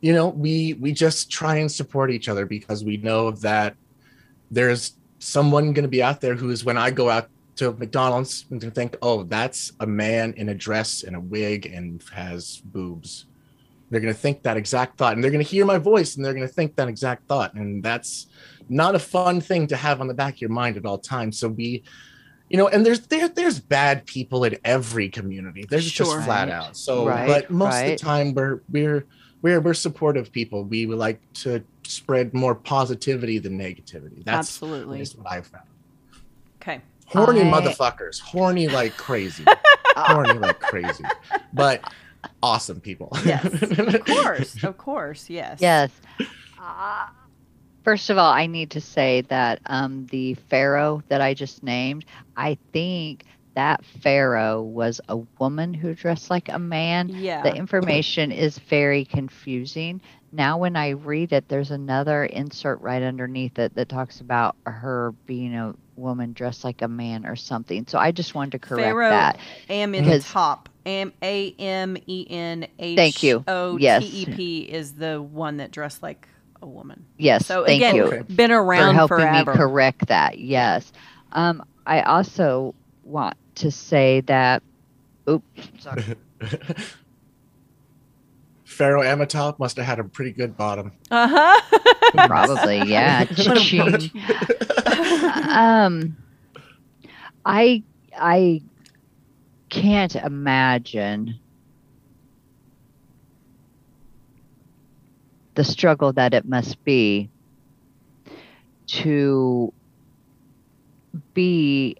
you know we we just try and support each other because we know that there's someone going to be out there who is when i go out to mcdonald's and to think oh that's a man in a dress and a wig and has boobs. They're going to think that exact thought and they're going to hear my voice and they're going to think that exact thought and that's not a fun thing to have on the back of your mind at all times. So be you know and there's there there's bad people in every community. There's Sure. just flat Right. out. So Right, but most of the time we're we're we're we're supportive people. We would like to spread more positivity than negativity that's Absolutely. is what i've found Okay. horny I- motherfuckers horny like crazy <laughs> horny like crazy but awesome people Yes. <laughs> Of course. Of course. Yes. Yes. Uh, first of all, I need to say that um, the pharaoh that I just named, I think that pharaoh was a woman who dressed like a man. Yeah. The information is very confusing. Now, when I read it, there's another insert right underneath it that talks about her being a woman dressed like a man or something. So I just wanted to correct Pharaoh that. Am in the top. Am A M E N H Thank you. O T Yes. E P is the one that dressed like a woman. Yes, So thank again, you. Okay. been for around helping forever. me correct that. Yes. Um, I also want to say that. Oops, sorry. <laughs> Pharaoh Amitop must have had a pretty good bottom. Uh huh. <laughs> Probably, yeah. <laughs> Um, I I can't imagine the struggle that it must be to be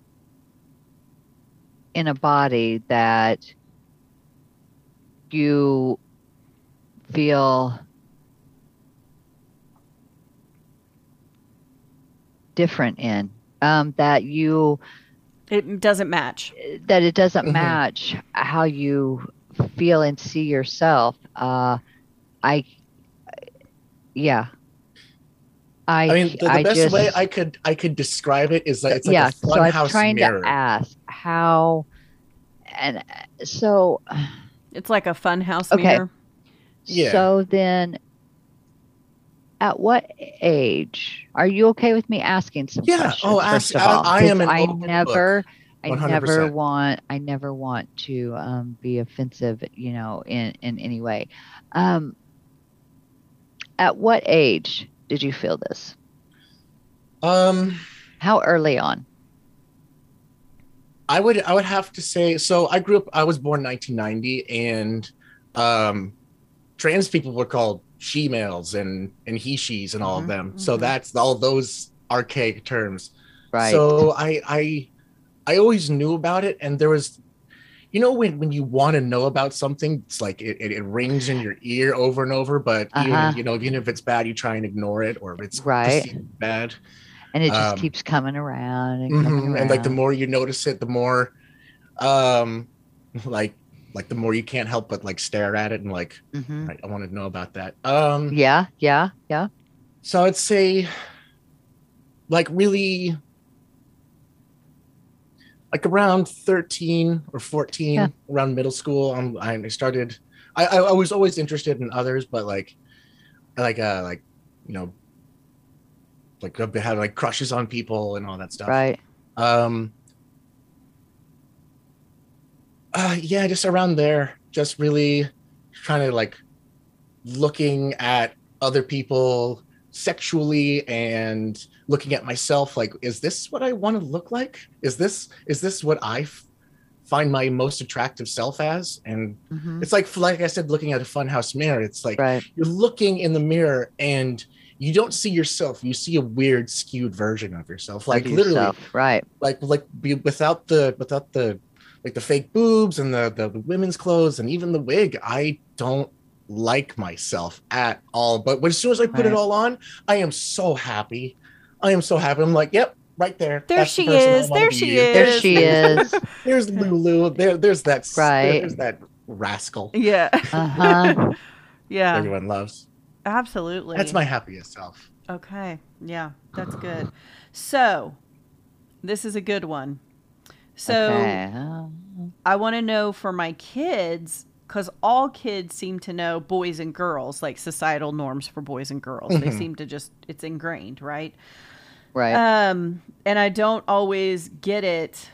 in a body that you feel different in um, that you It doesn't match. that it doesn't Mhm. match how you feel and see yourself uh i yeah i I mean, the, the I best just, way I could I could describe it is that it's like yeah a so i'm trying mirror. to ask how and uh, so It's like a fun house Okay. mirror. Yeah. so then at what age are you okay with me asking some Yeah. questions Oh, first ask- of I- all? I am 'Cause an I open book. never I never want I never want to um, be offensive, you know, in in any way. Um, at what age did you feel this? Um, How early on? I would I would have to say so. I grew up. I was born 1990, and um, trans people were called she males and and he she's and all Mhm, of them. So mhm. that's all those archaic terms. Right. So I I I always knew about it, and there was, you know, when when you want to know about something, it's like it, it, it rings in your ear over and over. But Uh-huh. even you know, even if it's bad, you try and ignore it, or if it's Right. bad. and it just um, keeps coming around and coming Mhm, around. And like the more you notice it, the more, um, like like the more you can't help but like stare at it and like Mhm. I, I want to know about that. Um, Yeah, yeah, yeah. so I'd say, like really, like around thirteen or fourteen, Yeah. around middle school. Um, I started. I, I I was always interested in others, but like, like uh like, you know, like I've had like crushes on people and all that stuff. Right. Um. Uh, yeah, just around there, just really trying to like looking at other people sexually and looking at myself like is this what i want to look like? Is this is this what i f- find my most attractive self as? And hmm it's like like i said looking at a funhouse mirror it's like Right. you're looking in the mirror and you don't see yourself you see a weird skewed version of yourself like Of literally yourself, Right. like like be, without the without the like the fake boobs and the, the the women's clothes and even the wig i don't like myself at all. But as soon as i put it all on i am so happy i am so happy i'm like yep right there There That's the she person I is. There be. she There is. she <laughs> is. there's lulu there there's that s- Right. there's that rascal Yeah. Uh huh. <laughs> yeah. everyone loves Absolutely. that's my happiest self Okay. Yeah, that's good. So, this is a good one. So, okay. I want to know for my kids because all kids seem to know boys and girls, like societal norms for boys and girls. They Mhm. seem to just, it's ingrained, right? Right. Um, and I don't always get it.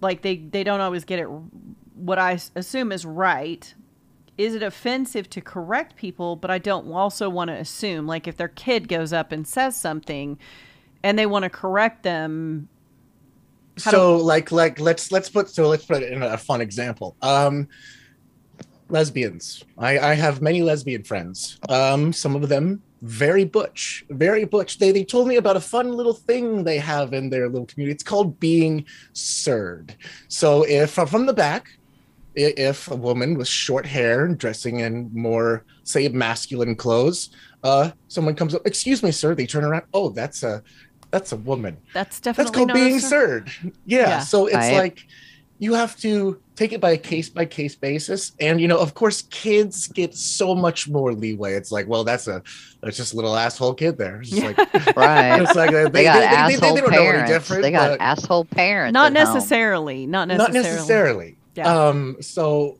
Like they, they don't always get it. What I assume is right is it offensive to correct people? But I don't also want to assume, like, if their kid goes up and says something and they want to correct them, so like like let's let's put so let's put it in a fun example um lesbians i i have many lesbian friends um some of them very butch very butch they they told me about a fun little thing they have in their little community it's called being sirred so if from the back if a woman with short hair and dressing in more say masculine clothes uh someone comes up excuse me sir they turn around oh that's a that's a woman that's definitely that's called being sir- sirred. Yeah. Yeah. So it's Right. like you have to take it by a case by case basis. And you know, of course, kids get so much more leeway. It's like, well, that's a that's just a little asshole kid there. It's just like <laughs> Right. it's like uh, They got they, asshole don't know any parents. different. they got asshole parents. Not at home. necessarily. Not necessarily. not necessarily. Yeah. Um, so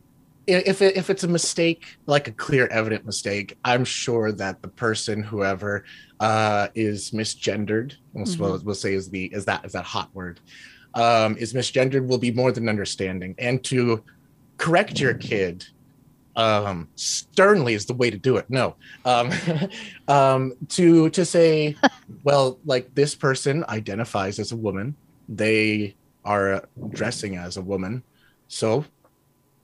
if it, if it's a mistake, like a clear, evident mistake, I'm sure that the person, whoever, uh, is misgendered. We'll, Mhm. we'll, we'll say is the is that is that hot word, um, is misgendered will be more than understanding, and to correct your kid um sternly is the way to do it. No. Um <laughs> um to to say well like this person identifies as a woman. They are dressing as a woman. So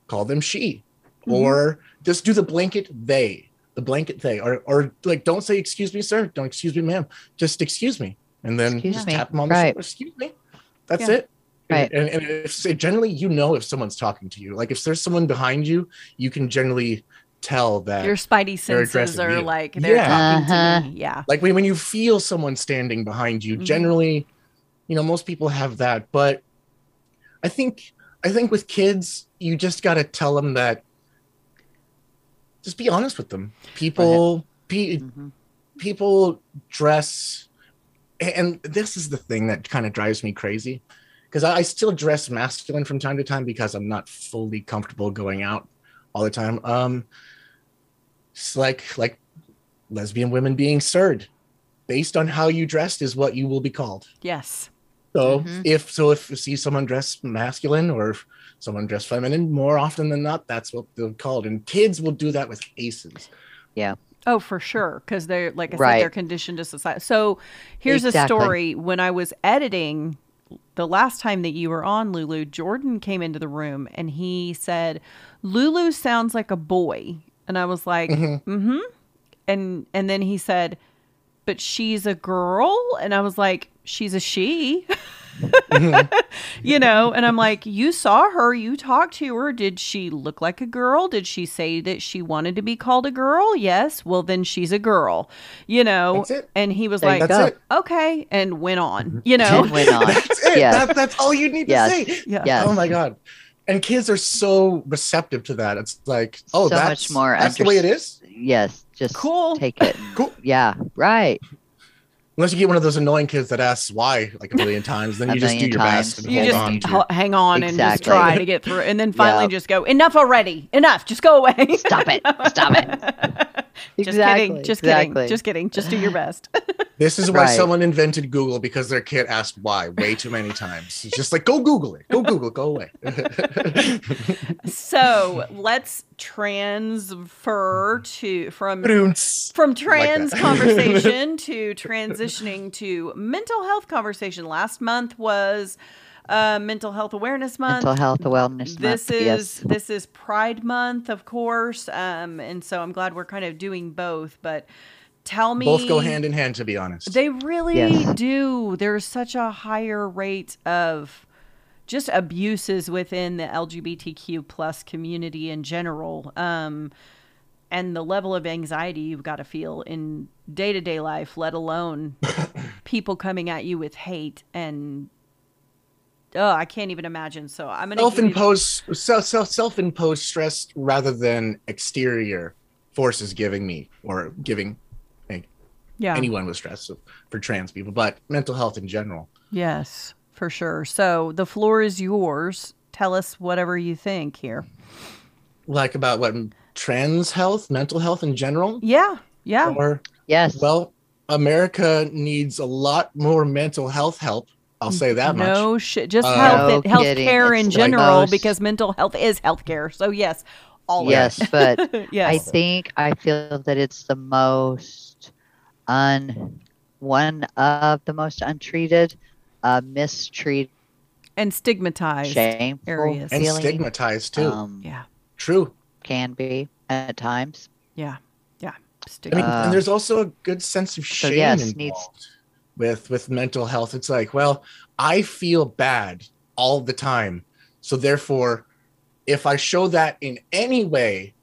call them she. Mhm. or just do the blanket they. The blanket they. Or or like don't say excuse me sir. Don't excuse me ma'am. Just excuse me. And then Excuse just me. tap them on the Right. shoulder. Excuse me that's Yeah. it Right. and, and if generally you know if someone's talking to you like if there's someone behind you you can generally tell that Your spidey They're senses are you. like they're Yeah. talking Uh-huh. to me. Yeah. like when, when you feel someone standing behind you Mhm. generally you know most people have that but i think i think with kids you just got to tell them that just be honest with them people pe- Mhm. people dress and this is the thing that kind of drives me crazy because I, I still dress masculine from time to time because i'm not fully comfortable going out all the time. Um it's like like lesbian women being sirred based on how you dressed is what you will be called. Yes. so Mhm. if so if you see someone dressed masculine or someone dressed feminine more often than not that's what they're called. And kids will do that with aces Oh, for sure, because they're like I said, they're conditioned to society. So here's Exactly. a story. When I was editing the last time that you were on, Lulu, Jordan came into the room and he said, "Lulu sounds like a boy," and I was like, Mhm. "Mm-hmm," and and then he said, "But she's a girl," and I was like, "She's a she." <laughs> <laughs> you know, and I'm like, you saw her, you talked to her. Did she look like a girl? Did she say that she wanted to be called a girl? Yes. Well, then she's a girl, you know. That's it. And he was There like, That's go. it. okay, and went on, you know. Went on. <laughs> That's it. Yes. That, that's all you need Yes. to say. yeah. Yes. Oh my god. And kids are so receptive to that. It's like, oh, So that's much more That's the way it is. Yes. Just Cool. take it. Cool. Yeah. Right. Unless you get one of those annoying kids that asks why like a million <laughs> times, then A you just do your times. best and You hold just on to. h- hang on and just try to get through, and then finally Yep. just go, enough already, enough, just go away. Stop it. Stop it. <laughs> just kidding, just exactly. kidding, just kidding. Just do your best. <laughs> This is why Right. someone invented Google because their kid asked why way too many times. It's just like go Google it. Go Google. it, Go away. so let's transfer to from from trans that. conversation <laughs> to transitioning to mental health conversation. Last month was uh, Mental Health Awareness Month. Mental health awareness this month. is yes. this is Pride Month, of course, um, and so I'm glad we're kind of doing both. But tell me, Both go hand in hand, to be honest. They really Yes. do. There's such a higher rate of just abuses within the LGBTQ plus community in general. Um, and the level of anxiety you've got to feel in day to day life, let alone <coughs> people coming at you with hate and oh, I can't even imagine. So I'm gonna self-imposed self self self-imposed stress rather than exterior forces giving me or giving yeah. anyone with stress for trans people, but mental health in general. Yes, for sure. So the floor is yours. Tell us whatever you think here. Like about what trans health, mental health in general, Yeah, yeah. or Yes. well, America needs a lot more mental health help. I'll say that much. No shit. Just Uh, health, No health care in general, most- because mental health is health care. So yes, All of yes, but <laughs> yes. I think I feel that it's the most un one of the most untreated, uh, mistreated, and stigmatized. shameful areas. and feeling. stigmatized too. Um, Yeah. True. can be at times. Yeah. Yeah. I mean, Uh, and there's also a good sense of so shame yes, involved needs- with with mental health. It's like, well, I feel bad all the time, so therefore, if I show that in any way,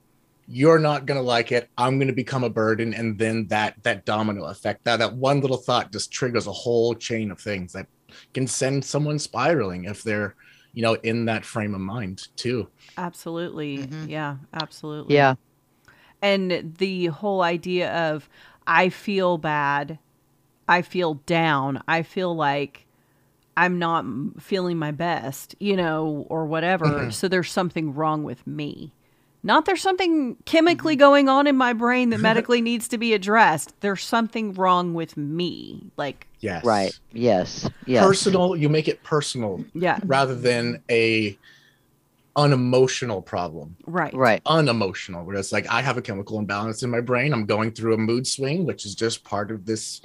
you're not gonna like it. I'm gonna become a burden, and then that that domino effect, that that one little thought just triggers a whole chain of things that can send someone spiraling if they're, you know, in that frame of mind too. absolutely. Mhm. Yeah. Absolutely. Yeah, and the whole idea of I feel bad, I feel down, I feel like I'm not feeling my best, you know, or whatever. Mhm. So there's something wrong with me. Not there's something chemically going on in my brain that <laughs> medically needs to be addressed. There's something wrong with me. Like, Yes. right. Yes, yes. Personal. You make it personal yeah, rather than a unemotional problem. right. Right. Unemotional, where it's like I have a chemical imbalance in my brain. I'm going through a mood swing, which is just part of this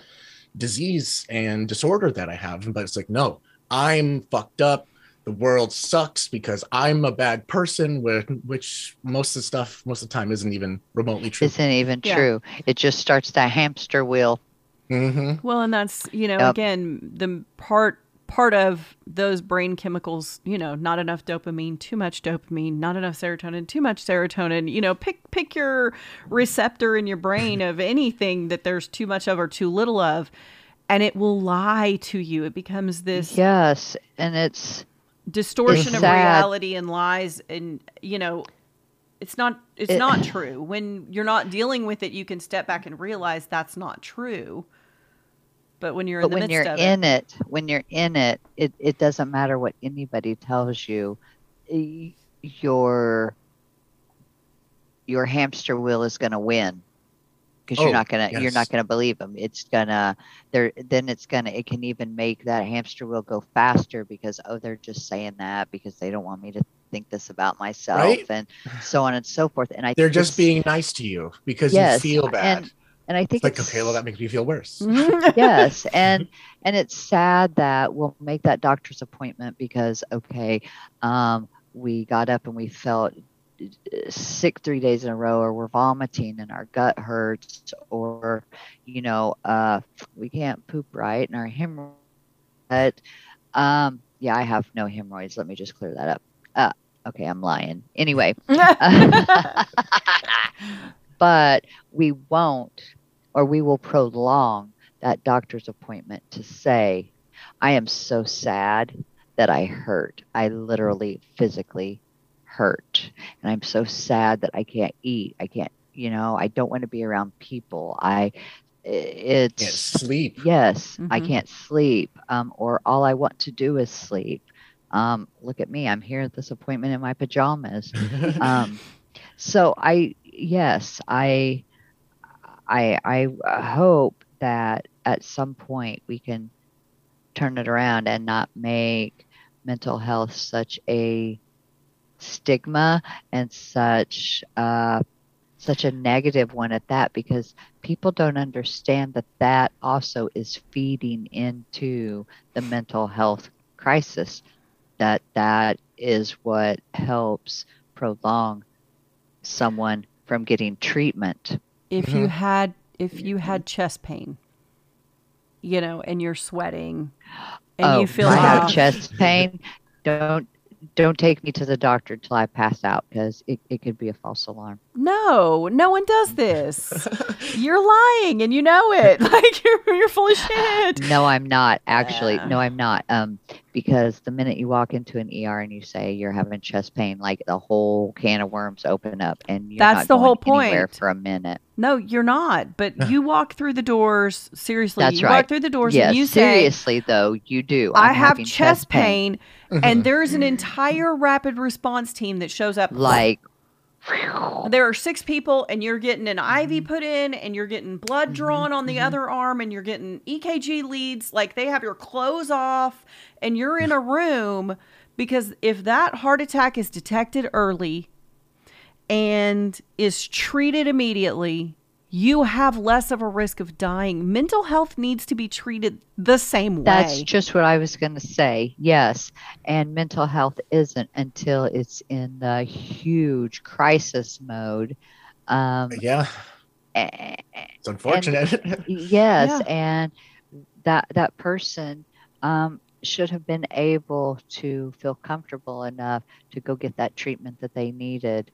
disease and disorder that I have. But it's like, no, I'm fucked up. The world sucks because I'm a bad person, where, which most of the stuff, most of the time, isn't even remotely true. Isn't even Yeah. true. It just starts that hamster wheel. hmm Well, and that's you know Yep. again the part part of those brain chemicals. You know, not enough dopamine, too much dopamine, not enough serotonin, too much serotonin. You know, pick pick your receptor in your brain of <laughs> anything that there's too much of or too little of, and it will lie to you. It becomes this Yes, and it's distortion It's of reality and lies, and you know. It's not. It's It- not true. When you're not dealing with it, you can step back and realize that's not true. But when you're in the when midst you're of it, in it, when you're in it, it it doesn't matter what anybody tells you. Your your hamster wheel is going to win because Oh, you're not gonna you're not gonna believe them. It's gonna there then it's gonna it can even make that hamster wheel go faster because oh they're just saying that because they don't want me to think this about myself Right. and so on and so forth. And I They're just being nice to you because Yes, you feel bad. and and I it's think like, it's okay, well, that makes me feel worse. <laughs> yes. And and it's sad that we'll make that doctor's appointment because okay um we got up and we felt uh, sick three days in a row or we're vomiting and our gut hurts or you know uh we can't poop right and our hemorrhoids but um yeah i have no hemorrhoids. Let me just clear that up. Uh okay i'm lying. Anyway. <laughs> <laughs> But we won't or we will prolong that doctor's appointment to say, I am so sad that I hurt. I literally physically hurt. And I'm so sad that I can't eat. I can't, you know, I don't want to be around people. I, it's, Can't sleep. yes, I Mhm. can't sleep. Um, or all I want to do is sleep. Um, look at me. I'm here at this appointment in my pajamas <laughs> um, so I yes I I I uh, hope that at some point we can turn it around and not make mental health such a stigma and such uh, such a negative one at that because people don't understand that that also is feeding into the mental health crisis that that is what helps prolong someone from getting treatment. If Mhm. you had if you had chest pain you know and you're sweating and oh, you feel I have off, chest pain. Don't don't take me to the doctor till I pass out because it, it could be a false alarm. no no one does this <laughs> you're lying and you know it <laughs> like you're, you're full of shit No, I'm not actually. Yeah. No, I'm not. Um, because the minute you walk into an ER and you say you're having chest pain, like the whole can of worms open up, and you're That's not the going whole point. for a minute. no you're not but <laughs> you walk through the doors seriously That's you walk through the doors Yes, and you say seriously though, you do. i I'm have having chest pain, and <laughs> there's an entire rapid response team that shows up like there are six people and you're getting an IV mm-hmm. put in and you're getting blood mm-hmm. drawn on the mm-hmm. other arm and you're getting EKG leads. Like they have your clothes off and you're in a <sighs> room because if that heart attack is detected early and is treated immediately, you have less of a risk of dying. Mental health needs to be treated the same way. That's just what I was going to say. Yes. And mental health isn't until it's in the huge crisis mode. Um, Yeah, it's unfortunate. yes. Yeah. And that, that person um, should have been able to feel comfortable enough to go get that treatment that they needed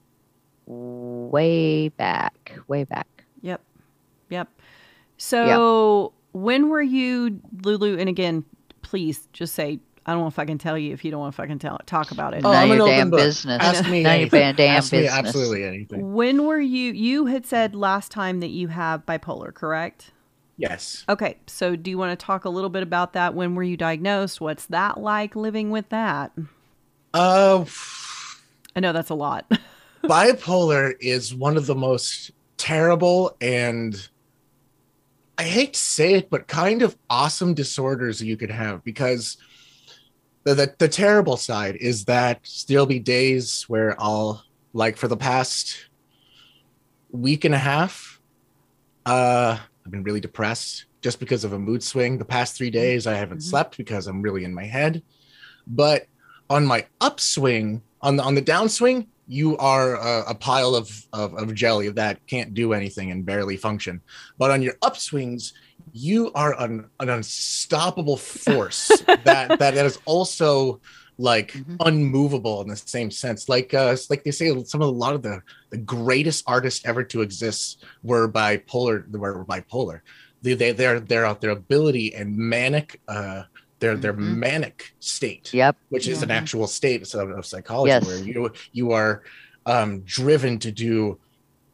way back, way back. Yep. Yep. So when were you, Lulu? And again, please just say, I don't know if I can tell you if you don't want if I can tell talk about it. Oh, None I'm of an your open damn book. business. Ask me None of your damn Ask me business. absolutely anything. When were you you had said last time that you have bipolar, correct? Yes. Okay. So do you want to talk a little bit about that? When were you diagnosed? What's that like living with that? Uh, I know that's a lot. <laughs> bipolar is one of the most terrible and I hate to say it, but kind of awesome disorders you could have because the, the the terrible side is that there'll be days where I'll like for the past week and a half, uh, I've been really depressed just because of a mood swing. The past three days I haven't Mhm. slept because I'm really in my head. But on my upswing, on the on the downswing, you are a, a pile of, of of jelly that can't do anything and barely function. But on your upswings, you are an, an unstoppable force <laughs> that that is also like Mhm. unmovable in the same sense. Like uh like they say some of a lot of the the greatest artists ever to exist were bipolar were bipolar. They they their their their ability and manic uh their their Mhm. manic state Yep. which is an actual state of, of psychology Yes. where you you are um, driven to do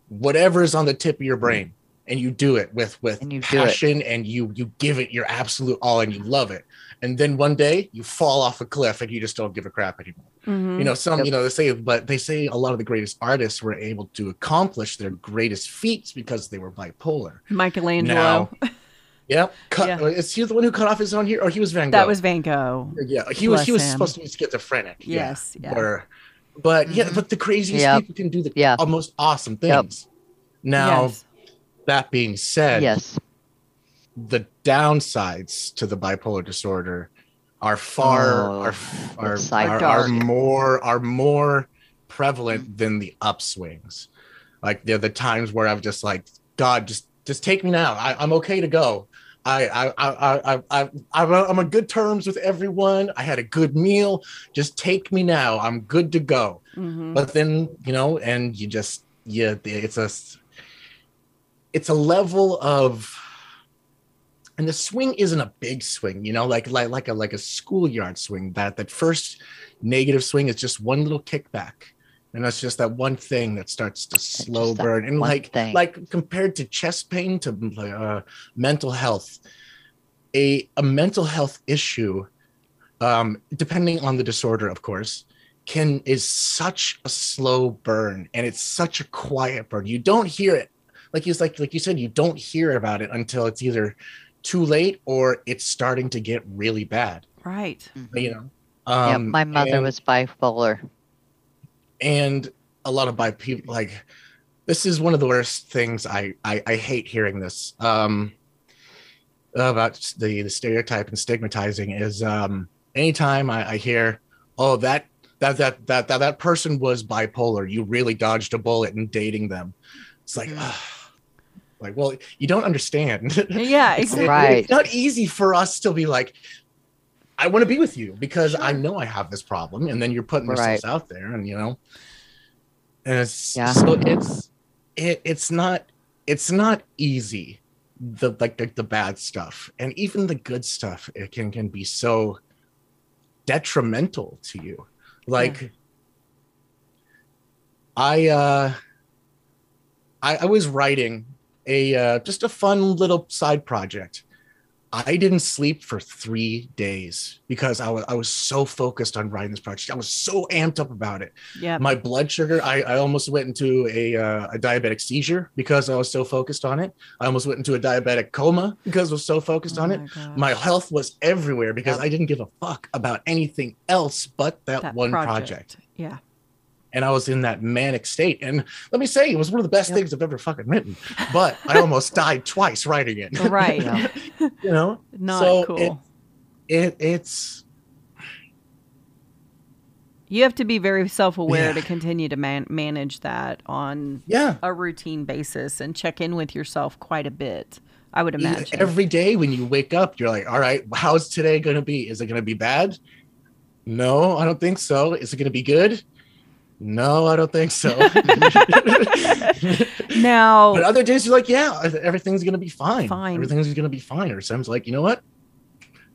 whatever is on the tip of your brain and you do it with with And you passion and you you give it your absolute all and you love it and then one day you fall off a cliff and you just don't give a crap anymore Mhm. you know some Yep. you know they say but they say a lot of the greatest artists were able to accomplish their greatest feats because they were bipolar Michelangelo. now yep cut, Yeah. is he the one who cut off his own here or he was van gogh that was Van Gogh. yeah, he was he was him. supposed to be schizophrenic. Yes, yeah. Or, but yeah, Mhm. but the craziest Yep. people can do the Yeah. most awesome Yep. things. Now, Yes. that being said, Yes. the downsides to the bipolar disorder are far Oh, are are, are, are more are more prevalent than the upswings. Like the the times where I'm just like, God, just just take me now. I, I'm okay to go. I I I I I I I'm I'm on good terms with everyone. I had a good meal. Just take me now. I'm good to go Mhm. but then you know and you just yeah it's a it's a level of and the swing isn't a big swing you know like like like a like a schoolyard swing that that first negative swing is just one little kickback and that's just that one thing that starts to slow burn and like thing. like compared to chest pain to uh, mental health a a mental health issue um depending on the disorder of course can is such a slow burn and it's such a quiet burn you don't hear it like you like like you said you don't hear about it until it's either too late or it's starting to get really bad Right. you know yeah, um my mother and- was bipolar. And a lot of bi people like this is one of the worst things I, I i hate hearing this um about the the stereotype and stigmatizing is um anytime i, I hear oh that that, that that that that person was bipolar you really dodged a bullet in dating them it's like ah. like well you don't understand <laughs> Yeah, It's- exactly. it- Right. it's not easy for us to be like i want to be with you because i know i have this problem and then you're putting yourselves out there and you know and it's Yeah. so it's it it's not it's not easy the like the, the bad stuff and even the good stuff it can can be so detrimental to you like i uh I, I was writing a uh, just a fun little side project. I didn't sleep for three days because I was I was so focused on writing this project. I was so amped up about it. Yeah. My blood sugar, I, I almost went into a uh, a diabetic seizure because I was so focused on it. I almost went into a diabetic coma because I was so focused Oh on it. My health was everywhere because Yep. I didn't give a fuck about anything else but that, one project. Yeah. And I was in that manic state. And let me say, it was one of the best Yep. things I've ever fucking written. But I almost <laughs> died twice writing it. Right. <laughs> Yeah. you know, <laughs> Not So cool. it it's you have to be very self-aware Yeah. to continue to man- manage that on yeah. a routine basis and check in with yourself quite a bit. I would imagine. Every day when you wake up, you're like, all right, how's today going to be? Is it going to be bad? No, I don't think so. Is it going to be good? No, I don't think so. <laughs> now, <laughs> but other days you're like, yeah, everything's going to be fine. Fine. Everything's going to be fine. Or someone's like, you know what?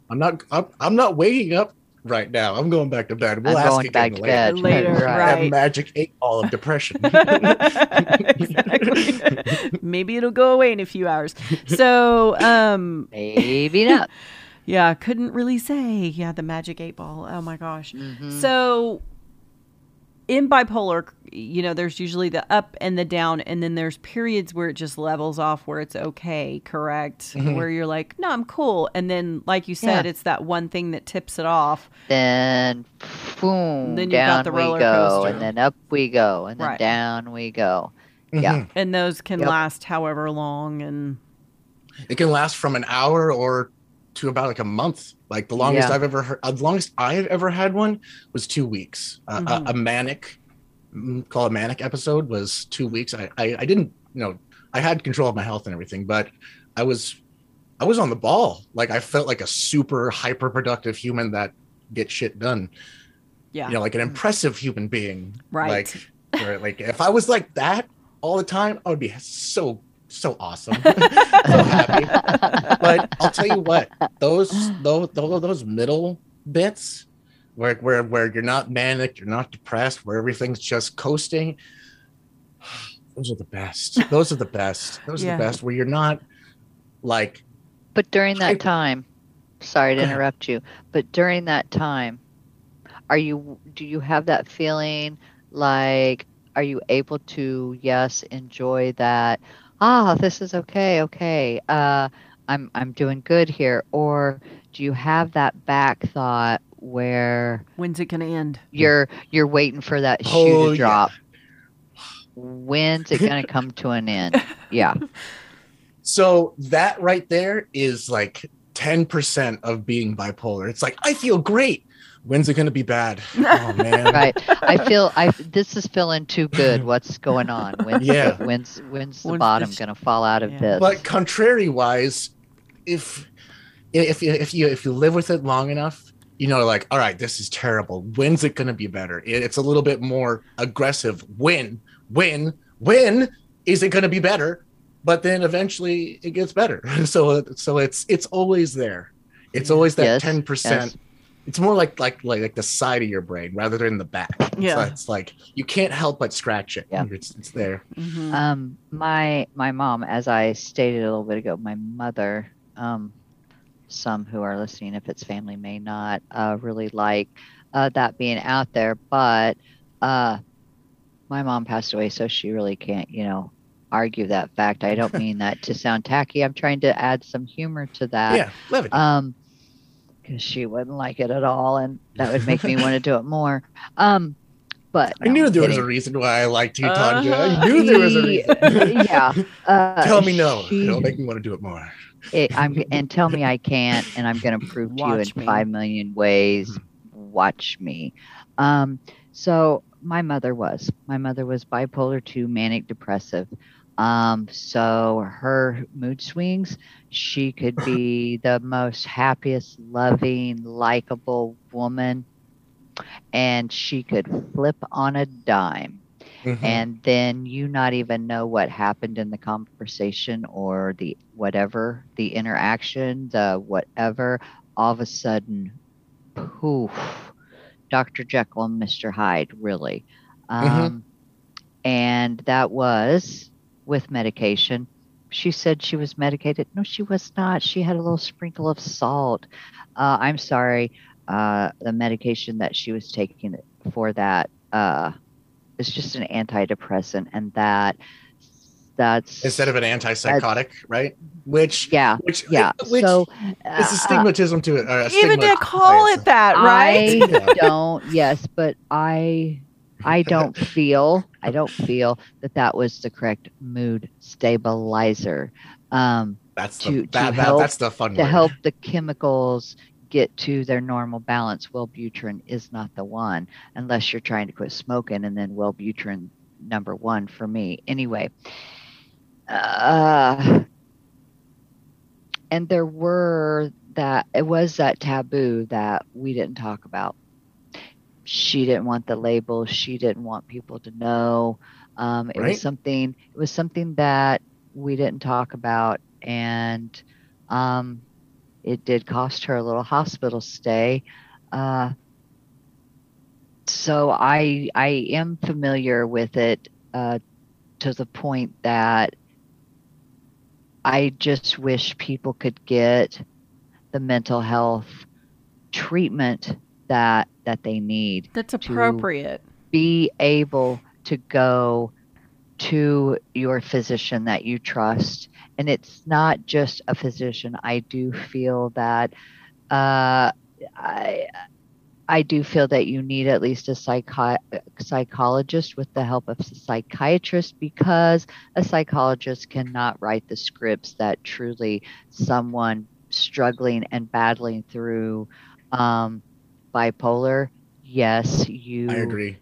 I'm not. I'm, I'm not waking up right now. I'm going back to bed. We'll I'm ask going again back to later. bed. Later, right. right. That magic eight ball of depression. <laughs> exactly. Maybe it'll go away in a few hours. So, um, Maybe not. yeah, couldn't really say. Yeah, the magic eight ball. Oh my gosh. Mhm. So in bipolar, you know, there's usually the up and the down, and then there's periods where it just levels off where it's okay, correct? Mhm. Where you're like, no, I'm cool. And then, like you said, Yeah. it's that one thing that tips it off. Then, boom, Then you've got down the we roller go, coaster. and then up we go, and then Right. down we go. Yeah. Mhm. And those can Yep. last however long. And It can last from an hour or to about like a month. Like the longest Yeah. I've ever heard, the longest I've ever had one was two weeks. Uh, Mhm. a, a manic, mm, call it manic episode was two weeks. I, I, I didn't, you know, I had control of my health and everything, but I was, I was on the ball. Like I felt like a super hyper productive human that gets shit done. yeah, You know, like an impressive human being. Right. Like, where, like if I was like that all the time, I would be so so awesome, <laughs> so happy but I'll tell you what, those those those, those middle bits where where where you're not manic, you're not depressed, where everything's just coasting. Those are the best. <laughs> Those are the best. Those Yeah. are the best where you're not like But during that I- time, sorry to interrupt you, but during that time, are you do you have that feeling like are you able to yes enjoy that ah this is okay okay uh I'm I'm doing good here or do you have that back thought where when's it going to end? you're you're waiting for that shoe Oh, to yeah. drop when's it going to come to an end <laughs> yeah so that right there is like 10% of being bipolar. It's like I feel great. When's it gonna be bad? <laughs> Oh man. right i <laughs> feel i this is feeling too good what's going on when's Yeah. the, when's when's the When's bottom gonna fall out of Yeah. this But contrary wise, if if you if you if you live with it long enough, you know, like, all right, this is terrible. When's it gonna be better? It- It's a little bit more aggressive. When, when, when is it gonna be better? But then eventually it gets better. <laughs> So so it's it's always there. It's always that Yes, ten percent. Yes. It's more like, like like like the side of your brain rather than the back. Yeah. like- it's like you can't help but scratch it. Yeah. It's it's there. Mhm. um my my mom as i stated a little bit ago my mother um some who are listening if it's family may not uh really like uh that being out there but uh my mom passed away so she really can't you know argue that fact i don't <laughs> mean that to sound tacky i'm trying to add some humor to that yeah, levity. um because she wouldn't like it at all and that would make me want to do it more um but I no, knew I'm there was a reason why I liked you, Uh-huh. Tanja. I knew there was a reason. <laughs> yeah uh, Tell me no. she- It'll make me want to do it more. it, I'm and tell me I can't, and I'm going to prove to you in me. five million ways. Watch me. Um, so my mother was my mother was bipolar two, manic depressive. Um, so her mood swings, she could be <laughs> the most happiest, loving, likable woman, and she could flip on a dime. Mhm. and then you not even know what happened in the conversation or the whatever the interaction the whatever. All of a sudden poof dr jekyll and mr hyde really. Um, and that was with medication she said she was medicated no she was not she had a little sprinkle of salt uh, i'm sorry uh, the medication that she was taking for that uh, it's just an antidepressant and that that's Instead of an antipsychotic, right? Which, yeah which, yeah which so it's uh, a stigmatism to it. Or Even stigma to call it that, right? I don't yes but I I <laughs> don't feel I don't feel that that was the correct mood stabilizer. Um, That's to- the to that, that, help- that's the fun to word. help the chemicals get to their normal balance, Wellbutrin is not the one unless you're trying to quit smoking, and then Wellbutrin number one for me. Anyway, uh, and there were that it was that taboo that we didn't talk about. She didn't want the label. She didn't want people to know. Um, it Right. was something. It was something that we didn't talk about, and um, it did cost her a little hospital stay. Uh, so I I am familiar with it uh, to the point that I just wish people could get the mental health treatment that that they need That's appropriate. be able to go to your physician that you trust. And it's not just a physician. I do feel that uh, I I do feel that you need at least a psychi- psychologist with the help of a psychiatrist because a psychologist cannot write the scripts that truly someone struggling and battling through um, bipolar. Yes, you I agree.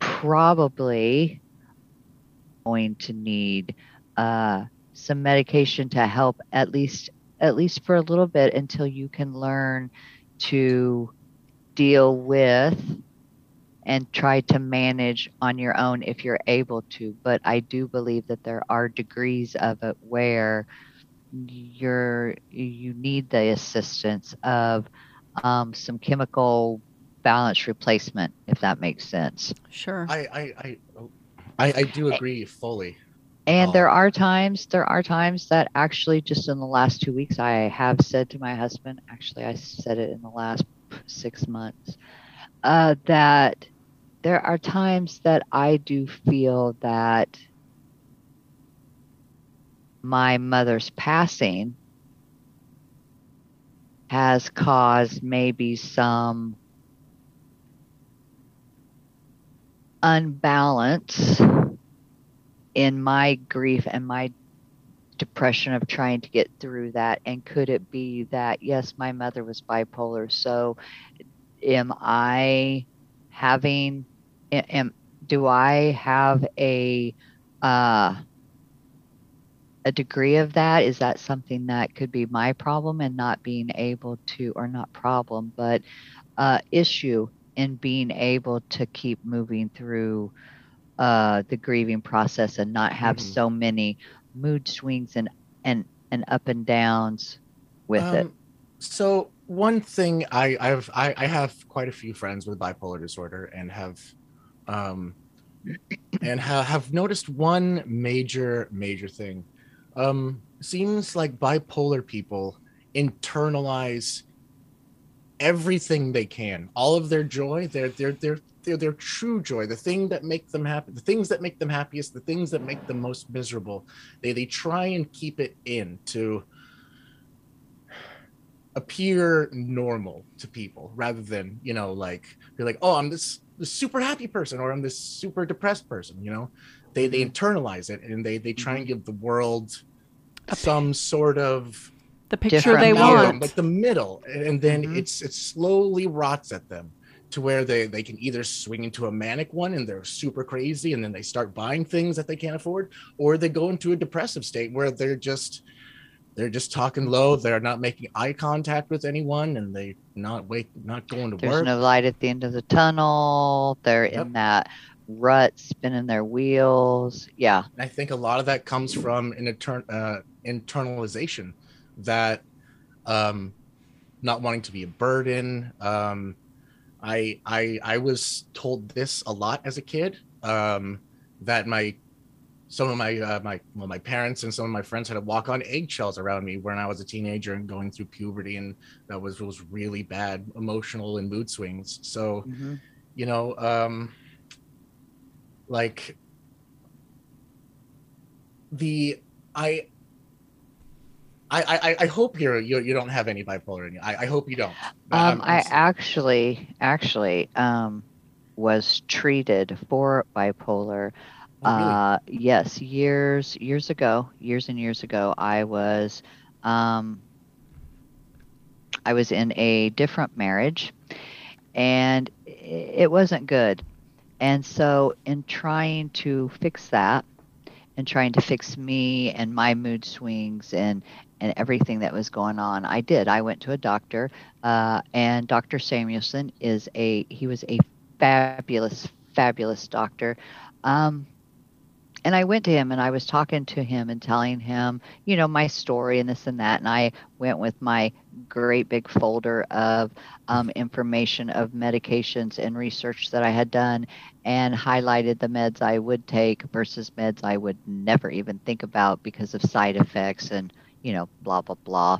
probably going to need uh, some medication to help at least at least for a little bit until you can learn to deal with and try to manage on your own if you're able to but i do believe that there are degrees of it where you're you need the assistance of um, some chemical balance replacement if that makes sense Sure. I I I, I, I do agree fully. And there Oh. are times, there are times that actually just in the last two weeks, I have said to my husband, actually, I said it in the last six months, uh, that there are times that I do feel that my mother's passing has caused maybe some unbalance in my grief and my depression of trying to get through that. And could it be that yes my mother was bipolar so am i having am do i have a uh a degree of that is that something that could be my problem and not being able to or not problem but uh issue in being able to keep moving through uh, the grieving process and not have Mhm. so many mood swings and and and up and downs with it. Um, So one thing I I've I, I have quite a few friends with bipolar disorder and have um and ha- have noticed one major major thing. Um seems like bipolar people internalize everything they can. All of their joy, their their their their, their true joy, the thing that make them happy, the things that make them happiest, the things that make them most miserable. They they try and keep it in to appear normal to people rather than you know like you're like oh i'm this, this super happy person or i'm this super depressed person you know they they internalize it and they they try and give the world some sort of the picture they middle, want. like the middle and then Mhm. it's it slowly rots at them to where they they can either swing into a manic one and they're super crazy and then they start buying things that they can't afford or they go into a depressive state where they're just they're just talking low they're not making eye contact with anyone and they not wake not going to There's work no light at the end of the tunnel. They're in that rut, spinning their wheels. Yeah, I think a lot of that comes from an intern uh, internalization that um, not wanting to be a burden. Um, I I I was told this a lot as a kid um, that my some of my uh, my well my parents and some of my friends had to walk on eggshells around me when I was a teenager and going through puberty and that was was really bad emotional and mood swings. So you know um like the i I, I, I hope you're, you you don't have any bipolar in you. I, I hope you don't. um, I'm- I'm I s- actually, actually, um, was treated for bipolar. Oh, really? Uh, yes, years years ago, years and years ago, I was um, I was in a different marriage, and it wasn't good. And so, in trying to fix that, and trying to fix me and my mood swings and and everything that was going on, I did. I went to a doctor, uh, and Dr. Samuelson is a he was a fabulous, fabulous doctor. Um, and I went to him and I was talking to him and telling him, you know, my story and this and that. And I went with my great big folder of um, information of medications and research that I had done and highlighted the meds I would take versus meds I would never even think about because of side effects and, you know, blah, blah, blah.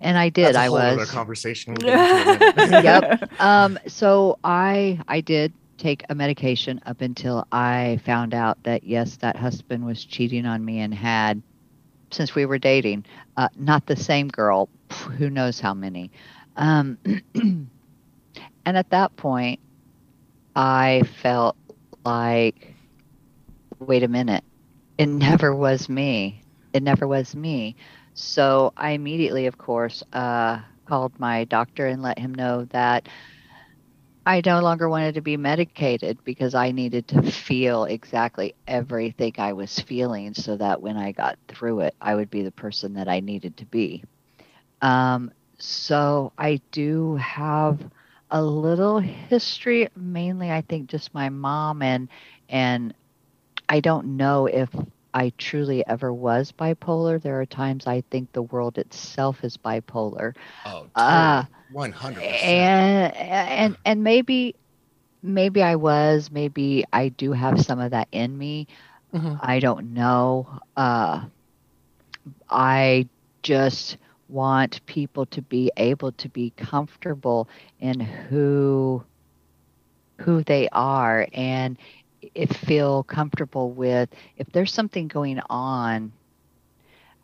And I did. That's a I whole other was conversation. <laughs> We'll get into in a minute. Yep. um, so I I did take a medication up until I found out that yes, that husband was cheating on me and had since we were dating, uh, not the same girl, who knows how many. Um, <clears throat> and at that point, I felt like, wait a minute, it never was me. It never was me. So I immediately, of course, uh, called my doctor and let him know that I no longer wanted to be medicated because I needed to feel exactly everything I was feeling so that when I got through it, I would be the person that I needed to be. Um, so I do have a little history, mainly I think just my mom and and I don't know if I truly ever was bipolar. There are times I think the world itself is bipolar. Oh, totally. uh, 100 and and and maybe maybe i was maybe i do have some of that in me. Mm-hmm. i don't know. Uh i just want people to be able to be comfortable in who who they are and if feel comfortable with if there's something going on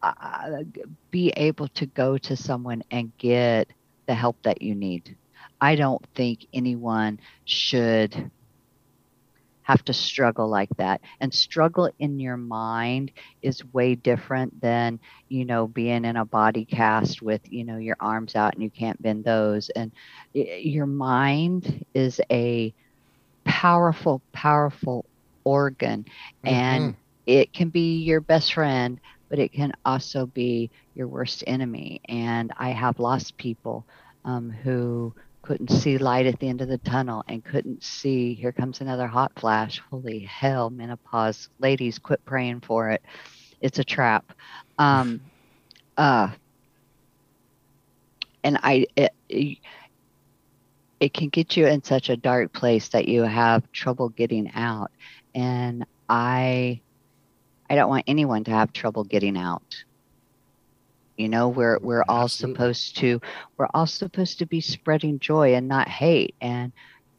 uh, be able to go to someone and get the help that you need. I don't think anyone should have to struggle like that. And struggle in your mind is way different than, you know, being in a body cast with, you know, your arms out and you can't bend those. And your mind is a powerful, powerful organ and mm-hmm. it can be your best friend, but it can also be your worst enemy. And I have lost people um, who couldn't see light at the end of the tunnel and couldn't see here comes another hot flash. Holy hell, menopause. Ladies, quit praying for it. It's a trap. Um, uh, and I, it, it- it can get you in such a dark place that you have trouble getting out. And I, I don't want anyone to have trouble getting out. You know, we're we're all Absolutely. supposed to we're all supposed to be spreading joy and not hate. And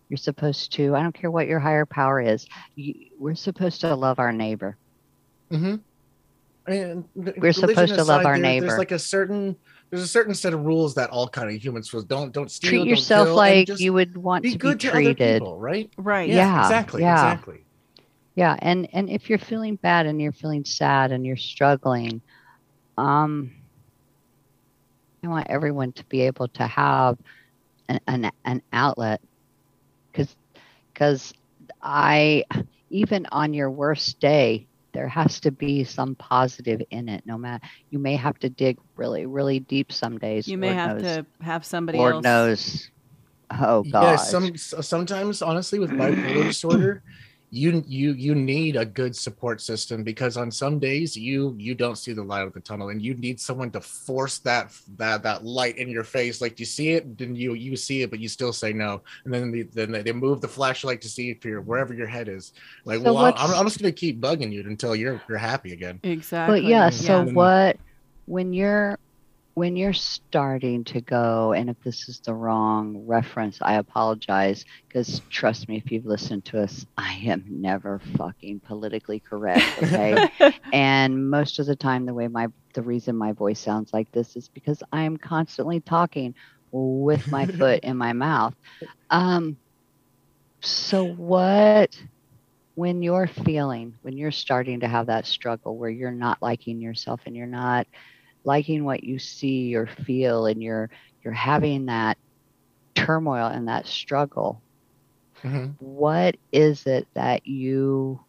you're supposed to. I don't care what your higher power is. You, we're supposed to love our neighbor. Mm-hmm. And We're supposed to love our neighbor. There's like a certain there's a certain set of rules that all kind of humans will don't don't steal. Treat don't yourself kill, like you would want be to be good to other people, right? Right. Yeah. exactly, yeah. exactly. Yeah, and and if you're feeling bad and you're feeling sad and you're struggling, um, I want everyone to be able to have an an, an outlet, because because I even on your worst day there has to be some positive in it. No matter you may have to dig really really deep some days. You may Lord have knows. to have somebody Lord else. knows. Oh God. Yeah, some sometimes honestly with bipolar disorder, you you you need a good support system because on some days you you don't see the light of the tunnel and you need someone to force that that that light in your face. Like do you see it then you you see it but you still say no. And then the, then they move the flashlight to see if you're wherever your head is. Like So well I'm, I'm just gonna keep bugging you until you're you're happy again. Exactly. But yeah, so Yeah. what when you're when you're starting to go and if this is the wrong reference, I apologize because trust me if you've listened to us, I am never fucking politically correct, okay? <laughs> and most of the time the way my the reason my voice sounds like this is because I'm constantly talking with my <laughs> foot in my mouth. Um So, what, when you're feeling, when you're starting to have that struggle where you're not liking yourself and you're not liking what you see or feel, and you're you're having that turmoil and that struggle, Mhm. what is it that you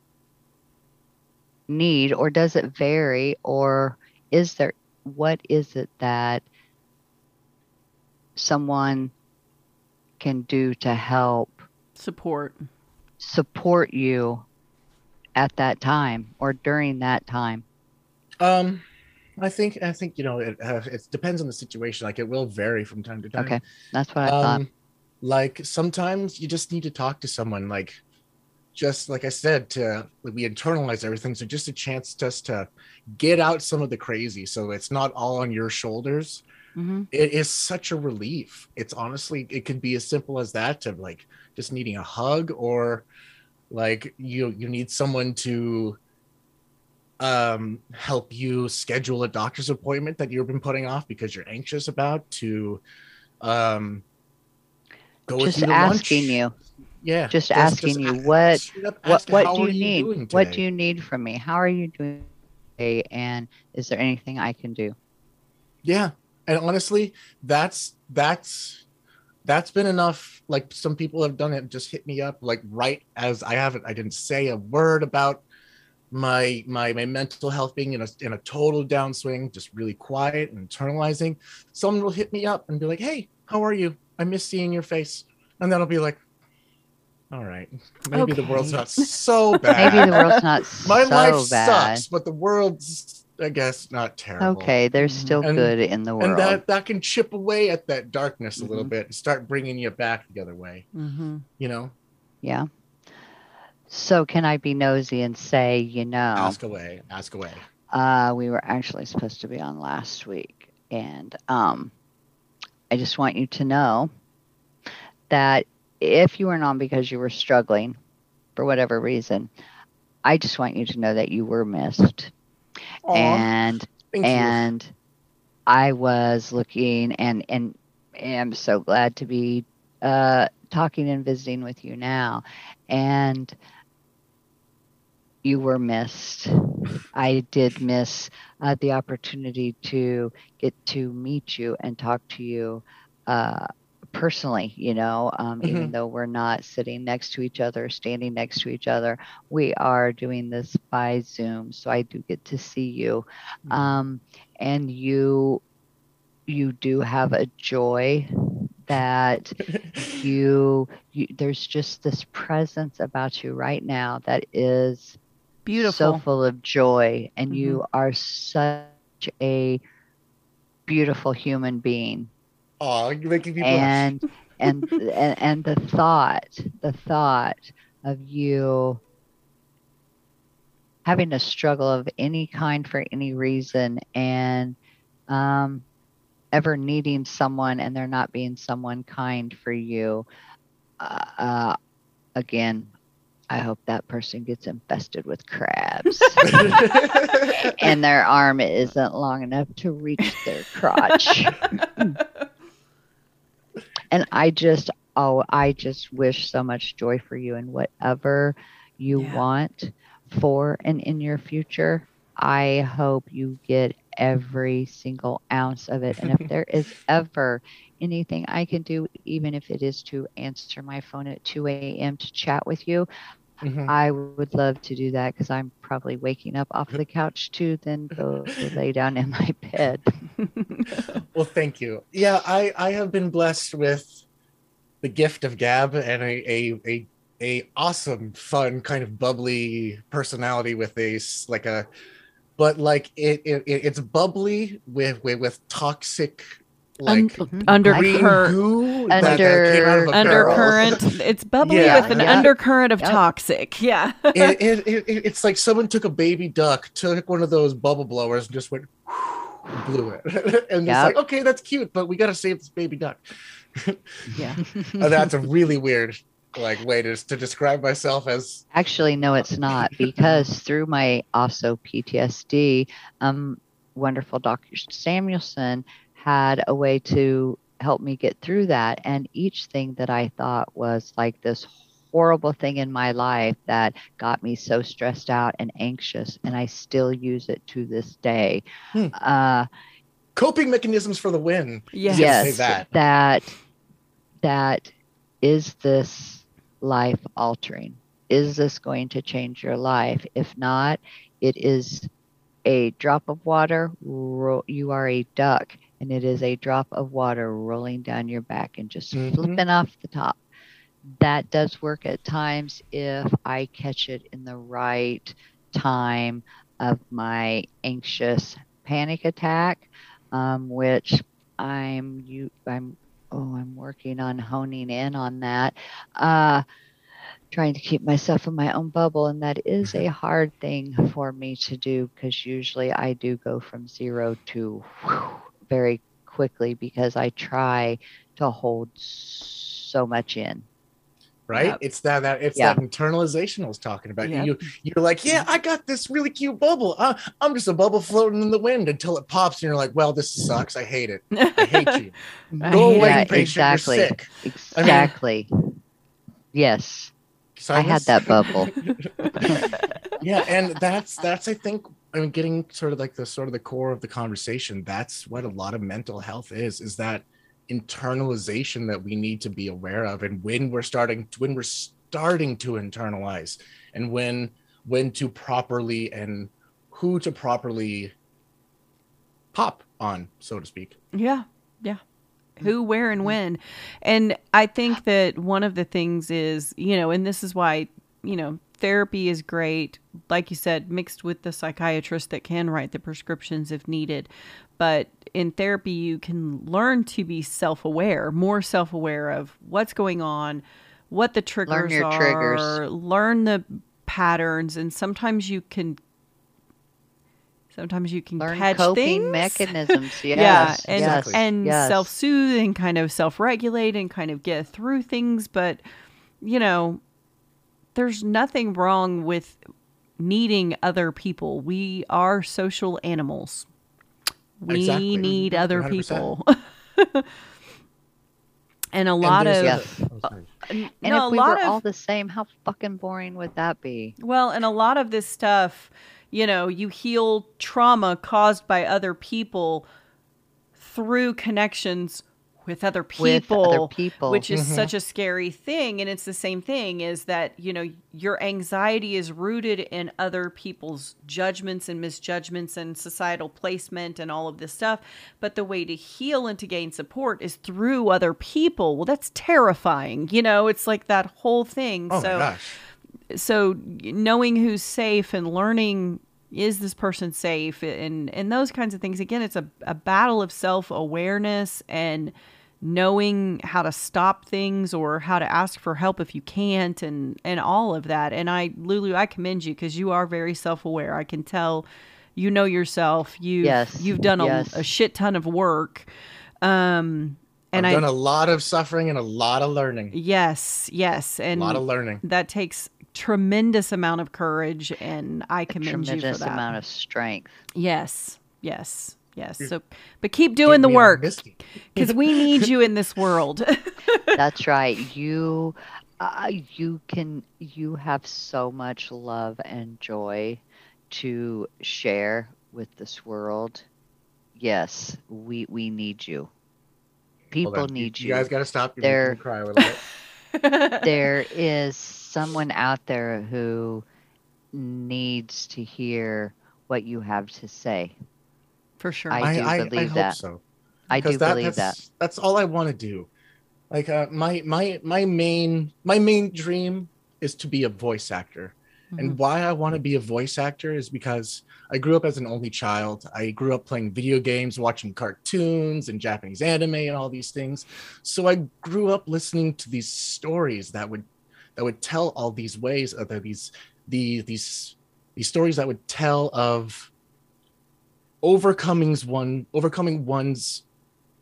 need, or does it vary, or is there what is it that someone can do to help Support. support you at that time or during that time? Um, I think I think you know it. Uh, it depends on the situation. Like it will vary from time to time. Okay, that's what I thought. Um, like sometimes you just need to talk to someone. Like, just like I said, to we internalize everything. So just a chance just to get out some of the crazy, so it's not all on your shoulders. hmm It is such a relief. It's honestly, it could be as simple as that to like just needing a hug, or like you you need someone to um help you schedule a doctor's appointment that you've been putting off because you're anxious about to um go with Just you to asking lunch. you, yeah just asking you what- what what do you need? What do you need from me? How are you doing today? And is there anything I can do? yeah and honestly that's that's that's been enough like some people have done it just hit me up like right as i haven't i didn't say a word about my my my mental health being in a in a total downswing just really quiet and internalizing someone will hit me up and be like hey how are you i miss seeing your face and then i'll be like all right maybe the world's not so <laughs> bad Maybe the world's not <laughs> my so life bad. sucks but the world's i guess not terrible Okay, there's Mhm. still And- good in the world. and that that can chip away at that darkness a little Mm-hmm. bit and start bringing you back the other way hmm you know yeah. So can I be nosy and say, you know, ask away ask away uh, we were actually supposed to be on last week, and um, I just want you to know that if you weren't on because you were struggling for whatever reason, I just want you to know that you were missed. Aw, and thank you. and I was looking and and am so glad to be uh, talking and visiting with you now. And you were missed. I did miss uh, the opportunity to get to meet you and talk to you uh, personally. You know, um, even though we're not sitting next to each other, standing next to each other, we are doing this by Zoom, so I do get to see you. Mhm. Um, and you, you do have a joy that <laughs> you, you. There's just this presence about you right now that is Beautiful. so full of joy, and you are such a beautiful human being Aw, you're making me blush. and and <laughs> and and the thought the thought of you having a struggle of any kind for any reason and um ever needing someone and there not being someone kind for you uh, uh again i hope that person gets infested with crabs <laughs> and their arm isn't long enough to reach their crotch <laughs> and I just oh I just wish so much joy for you and whatever you Yeah. want for and in your future. I hope you get every single ounce of it. And if <laughs> there is ever anything I can do, even if it is to answer my phone at 2 a.m. to chat with you, Mhm. I would love to do that because I'm probably waking up off the couch to then go <laughs> lay down in my bed. <laughs> well thank you yeah i i have been blessed with the gift of gab and a a a, a awesome fun kind of bubbly personality with a like a but like it, it it- it's bubbly with with, with toxic like Un- green undercurrent. goo that, that came out of a barrel. undercurrent. It's bubbly Yeah, with an yeah. undercurrent of Yep. toxic. <laughs> Yeah. it, it, it, it- it's like someone took a baby duck, took one of those bubble blowers, and just went <laughs> blew it, <laughs> and Yep. it's like, okay, that's cute, but we got to save this baby duck. yeah. And that's a really weird like way to to describe myself as. Actually, no, it's not because through my also PTSD, um, wonderful Dr. Samuelson had a way to help me get through that. And each thing that I thought was like this horrible thing in my life that got me so stressed out and anxious, and I still use it to this day. Hmm. Uh, Coping mechanisms for the win. Yes. Yes, that. that that is this life altering. Is this going to change your life? If not, it is a drop of water. You are a duck, and it is a drop of water rolling down your back and just Mhm. flipping off the top. That does work at times if I catch it in the right time of my anxious panic attack, um, which I'm you I'm oh I'm working on honing in on that. Uh, trying to keep myself in my own bubble and that is a hard thing for me to do because usually I do go from zero to whew, very quickly because I try to hold so much in. right? Yep. It's that that it's Yeah. that internalization I was talking about. Yep. You you're like, yeah, I got this really cute bubble. Uh, I'm just a bubble floating in the wind until it pops, and you're like, well, this sucks. I hate it. I hate you. <laughs> I Go away, Yeah, patient. exactly. You're sick. Exactly. yes, I had that bubble. <laughs> yeah, and that's that's I think I mean getting sort of like the sort of the core of the conversation. That's what a lot of mental health is. Is that internalization that we need to be aware of, and when we're starting when we're starting to internalize, and when when to properly and who to properly pop on, so to speak. Yeah, yeah. Mm. Who, where, and mm. when. And I think that one of the things is, you know, and this is why, you know, therapy is great, like you said, mixed with the psychiatrist that can write the prescriptions if needed. But in therapy, you can learn to be self aware, more self aware of what's going on, what the triggers your are, triggers. learn the patterns, and sometimes you can. Sometimes you can Learn catch coping things. mechanisms. <laughs> Yes, yeah, and Exactly. and yes. self-soothe and kind of self-regulate and kind of get through things. But you know, there's nothing wrong with needing other people. We are social animals. We Exactly. need other 100%. people. <laughs> and a lot there's of Yeah. a- oh, sorry. n- And no, if a we lot were of all the same, how fucking boring would that be? well, and a lot of this stuff, you know, you heal trauma caused by other people through connections with other people, With other people. which is Mhm. such a scary thing. And it's the same thing is that, you know, your anxiety is rooted in other people's judgments and misjudgments and societal placement and all of this stuff. But the way to heal and to gain support is through other people. Well, that's terrifying. You know, it's like that whole thing. Oh so my gosh. so knowing who's safe and learning is this person safe and and those kinds of things again it's a, a battle of self-awareness and knowing how to stop things or how to ask for help if you can't and and all of that and i lulu i commend you because you are very self-aware i can tell you know yourself you Yes, you've done a, yes. a shit ton of work um and I've done a lot of suffering and a lot of learning. yes yes and A lot of learning. that takes tremendous amount of courage and i commend you for Tremendous that amount of strength. yes yes yes so but keep doing the work because we need you in this world <laughs> That's right. You, uh, you can. You have so much love and joy to share with this world. Yes, we we need you. People on. need you. you. You guys got to stop. You're They're- making me cry a little bit. <laughs> there is someone out there who needs to hear what you have to say. For sure I do believe hope that. so. I do that, believe that. that's, That's all I want to do. Like uh, my my my main my main dream is to be a voice actor. Mm-hmm. And why I want to be a voice actor is because I grew up as an only child. I grew up playing video games, watching cartoons and Japanese anime and all these things. So I grew up listening to these stories that would that would tell all these ways of these the these these stories that would tell of overcoming's one overcoming one's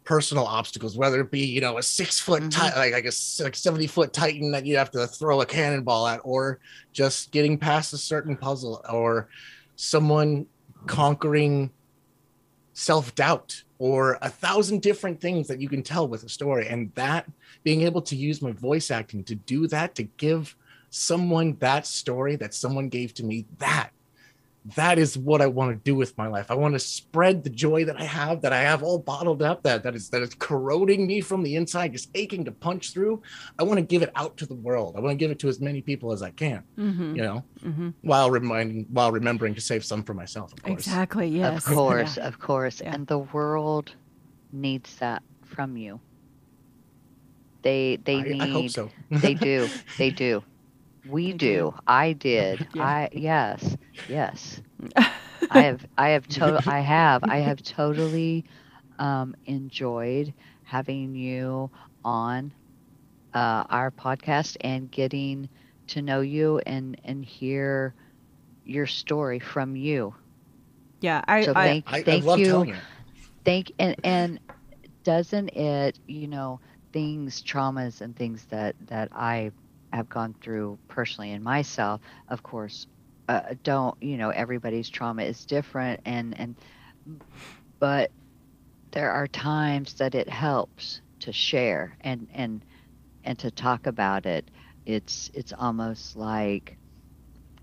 personal obstacles, whether it be you know a six foot Mhm. ti- like like a like seventy foot titan that you have to throw a cannonball at, or just getting past a certain puzzle, or someone conquering self doubt or a thousand different things that you can tell with a story. And that being able to use my voice acting to do that, to give someone that story that someone gave to me, that that is what I want to do with my life. I want to spread the joy that I have, that I have all bottled up, that that is that is corroding me from the inside, just aching to punch through. I want to give it out to the world. I want to give it to as many people as I can. Mm-hmm. You know, Mm-hmm. while reminding, while remembering to save some for myself. Of course. Exactly. Yes. Of course, Yeah. of course. Yeah. And the world needs that from you. They they I, need I hope so. they do. <laughs> They do. We <laughs> do. do. I did. <laughs> Yeah. I yes. Yes. <laughs> I have I have to I have I have totally um enjoyed having you on uh our podcast and getting to know you and and hear your story from you. Yeah. I. So I thank I, I thank love you thank and and doesn't it you know things traumas and things that that i have gone through personally in myself of course uh, don't you know everybody's trauma is different and and but there are times that it helps to share and and and to talk about it it's it's almost like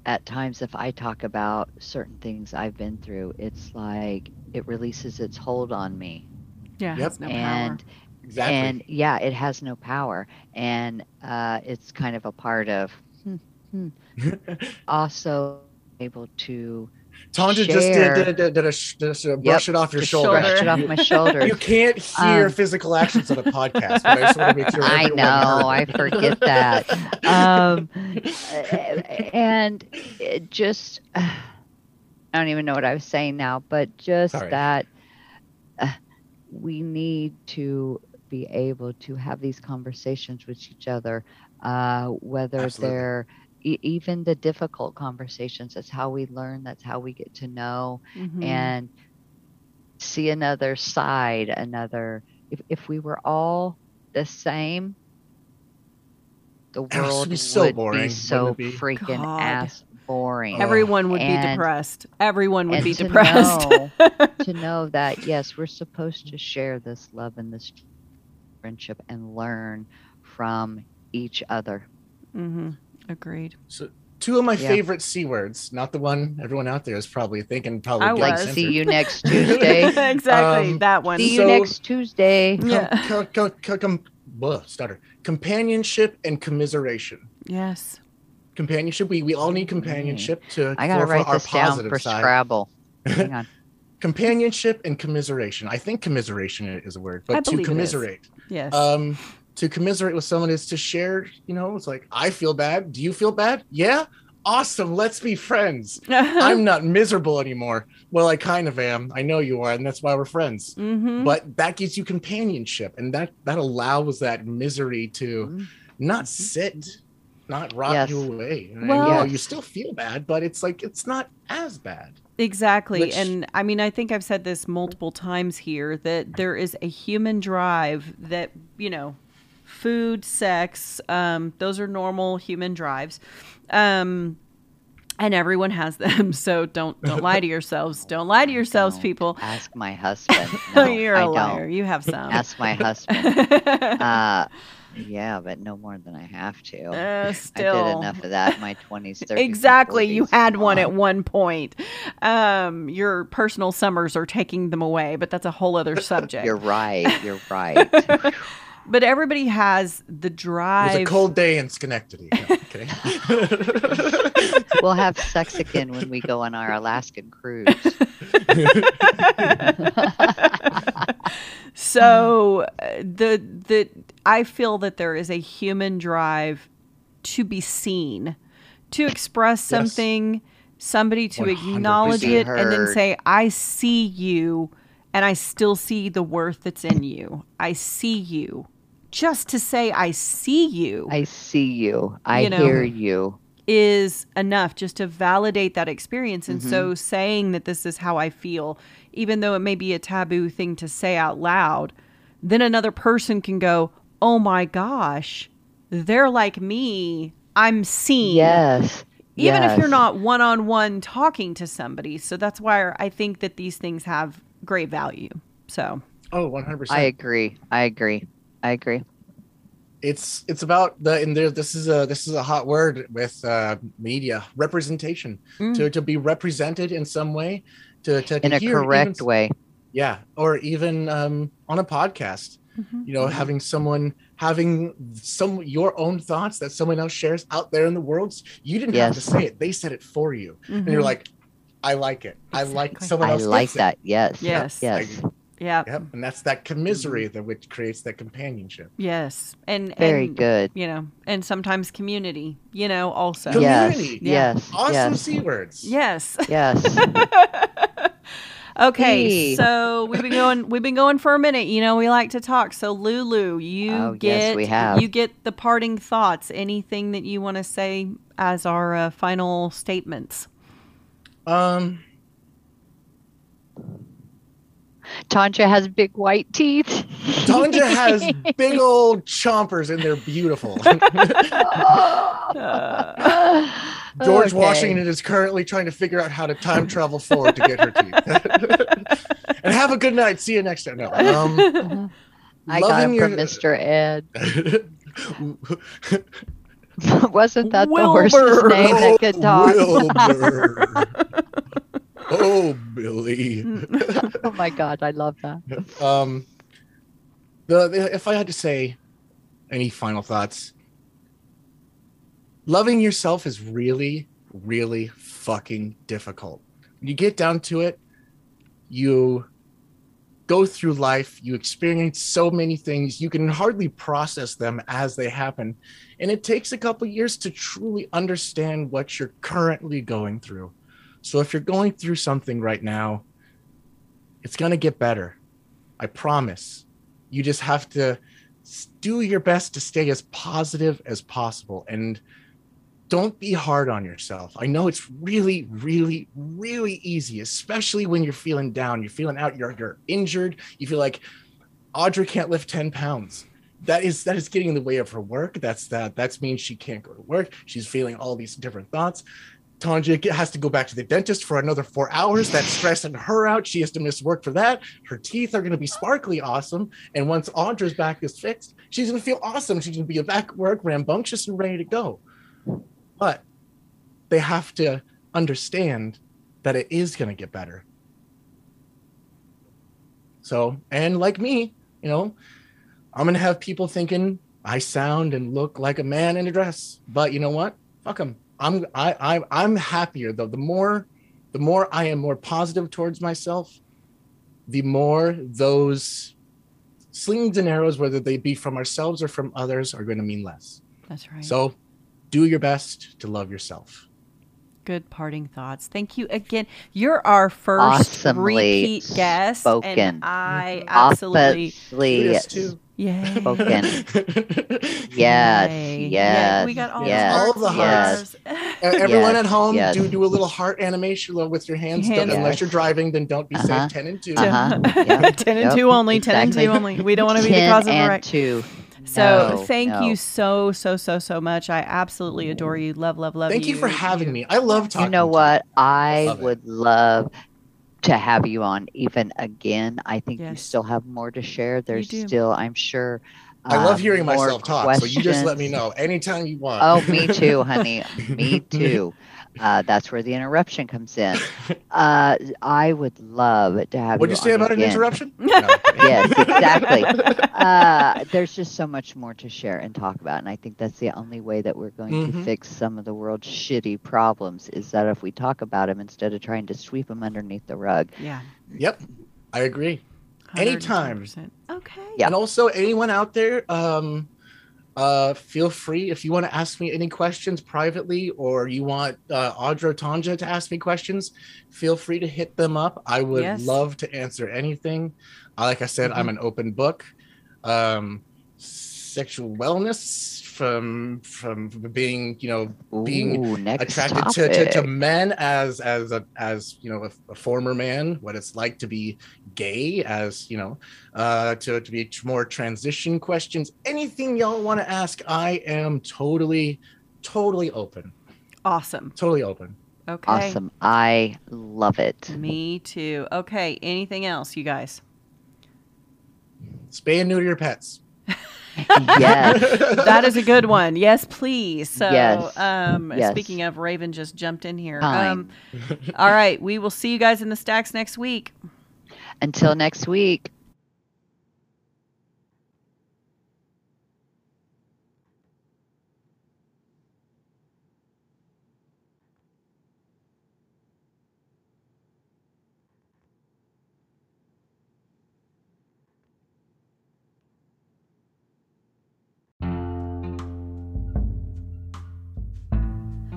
at times if i talk about certain things i've been through it's like it releases its hold on me yeah. Yep. Has no and power. Exactly. and yeah it has no power and uh it's kind of a part of hmm, hmm, <laughs> also able to Tanja just did, did, did, a, just a brush it off your shoulder. brush it off my shoulder <laughs> You can't hear Um, physical actions on a <laughs> podcast, but I just want to make sure. I know. I forget that. um, and it just, <sighs> I don't even know what I was saying now, but just Sorry. that uh, we need to be able to have these conversations with each other, uh, whether Absolutely. they're e- even the difficult conversations. That's how we learn. That's how we get to know Mhm. and see another side another if, if we were all the same the world would be so would boring, be so be? freaking God. ass boring Everyone would be depressed. Everyone would and be to depressed. know, to <laughs> know that yes we're supposed to share this love and this friendship and learn from each other mm-hmm. Agreed. So, two of my Yeah. favorite c words, not the one everyone out there is probably thinking. Probably I getting like see you next tuesday <laughs> exactly. Um, that one. see you next tuesday Com- Yeah. co- co- co- com- blah, stutter. Companionship and commiseration. yes. Companionship. We we all need companionship to. i gotta for- for write our this down for side. scrabble <laughs> hang on Companionship and commiseration. I think commiseration is a word, but to believe it is. commiserate. Yes. um to commiserate with someone is to share you know it's like i feel bad. Do you feel bad? Yeah. Awesome. Let's be friends. <laughs> I'm not miserable anymore. Well i kind of am. I know you are and that's why we're friends. Mm-hmm. but that gives you companionship and that that allows that misery to Mhm. not sit not rot Yes. you away. And, Well- you know you still feel bad but it's like it's not as bad Exactly. Which- and I mean, I think I've said this multiple times here that there is a human drive that, you know, food, sex, um, those are normal human drives. Um, and everyone has them. <laughs> So don't don't lie to yourselves. <laughs> Don't lie to yourselves, Don't people. ask my <laughs> husband no, You're I a don't. liar. You have some. ask my husband uh yeah but no more than i have to Uh, i did enough of that in my 20s 30s <laughs> Exactly. You had one at one point. Um, your personal summers are taking them away, but that's a whole other <laughs> subject. you're right you're right <laughs> but everybody has the drive. it was a cold day in schenectady no, <laughs> we'll have sex again when we go on our alaskan cruise so the the I feel that there is a human drive to be seen, to express something, somebody to 100%. acknowledge it, and then say, "I see you." And I still see the worth that's in you. I see you. Just to say I see you. i see you i You know. hear you is enough just to validate that experience. And Mm-hmm. so saying that this is how I feel, even though it may be a taboo thing to say out loud, then another person can go, Oh my gosh, they're like me. I'm seen. yes Even if you're not one on one talking to somebody. So that's why I think that these things have great value. So Oh, 100%. I agree. I agree. I agree. it's it's about the and there this is a this is a hot word with uh media representation Mm. to to be represented in some way to to, to In a hear even- correct way. yeah or even um on a podcast Mhm. you know having someone having some your own thoughts that someone else shares out there in the world you didn't have to say it they said it for you and you're Mhm. like i like it i like Exactly. someone I else like gets it. that. Yes. Yes. Yes. Yeah, yep and that's that commisery that which creates that companionship yes, and Very and, good. You know, and sometimes community. You know, also. Com- Yes. Community. Yes. awesome Yes. c words Yes. Yes. <laughs> Okay, Hey. so we've been going we've been going for a minute. You know, we like to talk. So Lulu, you Oh, yes, get we have. you get the parting thoughts. Anything that you want to say as our uh, final statements? um Tanja has big white teeth. Tanja has <laughs> big old chompers and they're beautiful. <laughs> <laughs> George Okay. Washington is currently trying to figure out how to time travel forward to get her teeth. and have a good night. See you next time. No. Um, I got loving him your- from Mr. Ed. Wasn't that the Wilbur. horse's name that could talk? Oh, Billy. <laughs> oh my God, I love that. <laughs> um, the, the if I had to say any final thoughts, loving yourself is really, really fucking difficult. When you get down to it, you go through life, you experience so many things, you can hardly process them as they happen. And it takes a couple years to truly understand what you're currently going through. So if you're going through something right now, it's going to get better. I promise. You just have to do your best to stay as positive as possible and don't be hard on yourself. I know it's really, really, really easy, especially when you're feeling down, you're feeling out, you're, you're injured, you feel like Audra can't lift 10 pounds. That is that is getting in the way of her work. That's that that means she can't go to work. She's feeling all these different thoughts. Tanja has to go back to the dentist for another four hours. That's stressing her out. She has to miss work for that. Her teeth are going to be sparkly awesome. And once Audra's back is fixed, she's going to feel awesome. She's going to be back at work, rambunctious and ready to go. But they have to understand that it is going to get better. So, and like me, you know, I'm going to have people thinking I sound and look like a man in a dress. But you know what? Fuck them. I'm I, I I'm happier though. The more the more I am more positive towards myself, the more those slings and arrows, whether they be from ourselves or from others, are going to mean less. That's right. So do your best to love yourself. Good parting thoughts. Thank you again. You're our first Awesomely repeat guest, spoken. and I mm-hmm. absolutely Obviously too. Yeah. spoken. <laughs> Yes, Yay. yes, we got all yes, the All the hearts. <laughs> E- Everyone Yes, at home, yes. do do a little heart animation with your hands. Hands. Don't- Unless you're driving, then don't be Uh-huh. safe. Ten and two. Uh-huh. Yep. <laughs> ten and Yep. two only. Ten and two only. We don't want to be the 10 cause of a wreck. two. So No, thank no. you so so so so much. I absolutely adore you. Love love love. Thank you for having me. I love talking. You know what? I Love it. would love to have you on even again. I think you still have more to share. There's still, I'm sure. I love um, hearing myself talk. So you just let me know anytime you want. Oh, me too, honey. <laughs> me too. Uh, that's where the interruption comes in. Uh, I would love to have What'd you you say on about an again. interruption? <laughs> No, Yes, exactly. <laughs> uh, there's just so much more to share and talk about, and I think that's the only way that we're going to Mhm. fix some of the world's shitty problems is that if we talk about them instead of trying to sweep them underneath the rug. Yeah. Yep, I agree. Anytime. 110%. Okay. Yeah. And also, anyone out there, um, uh, feel free if you want to ask me any questions privately, or you want uh, Audra Tanja to ask me questions, feel free to hit them up. I would Yes. love to answer anything. Uh, like I said, I'm an open book. Um, sexual wellness from from being you know being Ooh, attracted to, to, to men as as a as you know a, a former man what it's like to be gay as you know uh to, to be more transition questions anything y'all want to ask i am totally totally open Awesome. totally open Okay. Awesome. I love it. Me too. Okay. Anything else, you guys? Spay and neuter your pets. <laughs> yes. <laughs> that is a good one. Yes, please. So, Yes. um, Yes. speaking of, Raven just jumped in here. Um, all right, we will see you guys in the stacks next week. Until next week.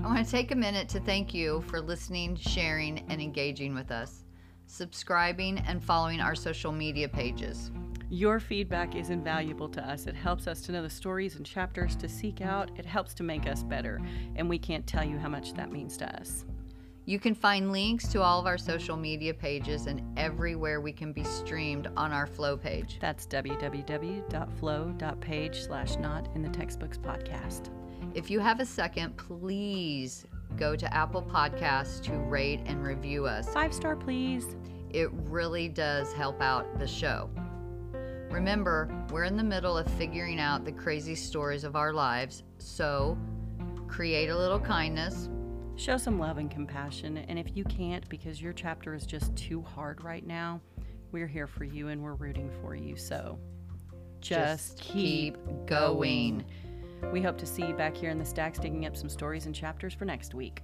I want to take a minute to thank you for listening, sharing, and engaging with us, subscribing, and following our social media pages. Your feedback is invaluable to us. It helps us to know the stories and chapters to seek out. It helps to make us better. And we can't tell you how much that means to us. You can find links to all of our social media pages and everywhere we can be streamed on our Flow page. That's www.flow.page slash not in the textbooks podcast. If you have a second, please go to Apple Podcasts to rate and review us. Five star, please. It really does help out the show. Remember, we're in the middle of figuring out the crazy stories of our lives, so create a little kindness. Show some love and compassion. And if you can't because your chapter is just too hard right now, we're here for you and we're rooting for you. So just, keep going. We hope to see you back here in the stacks digging up some stories and chapters for next week.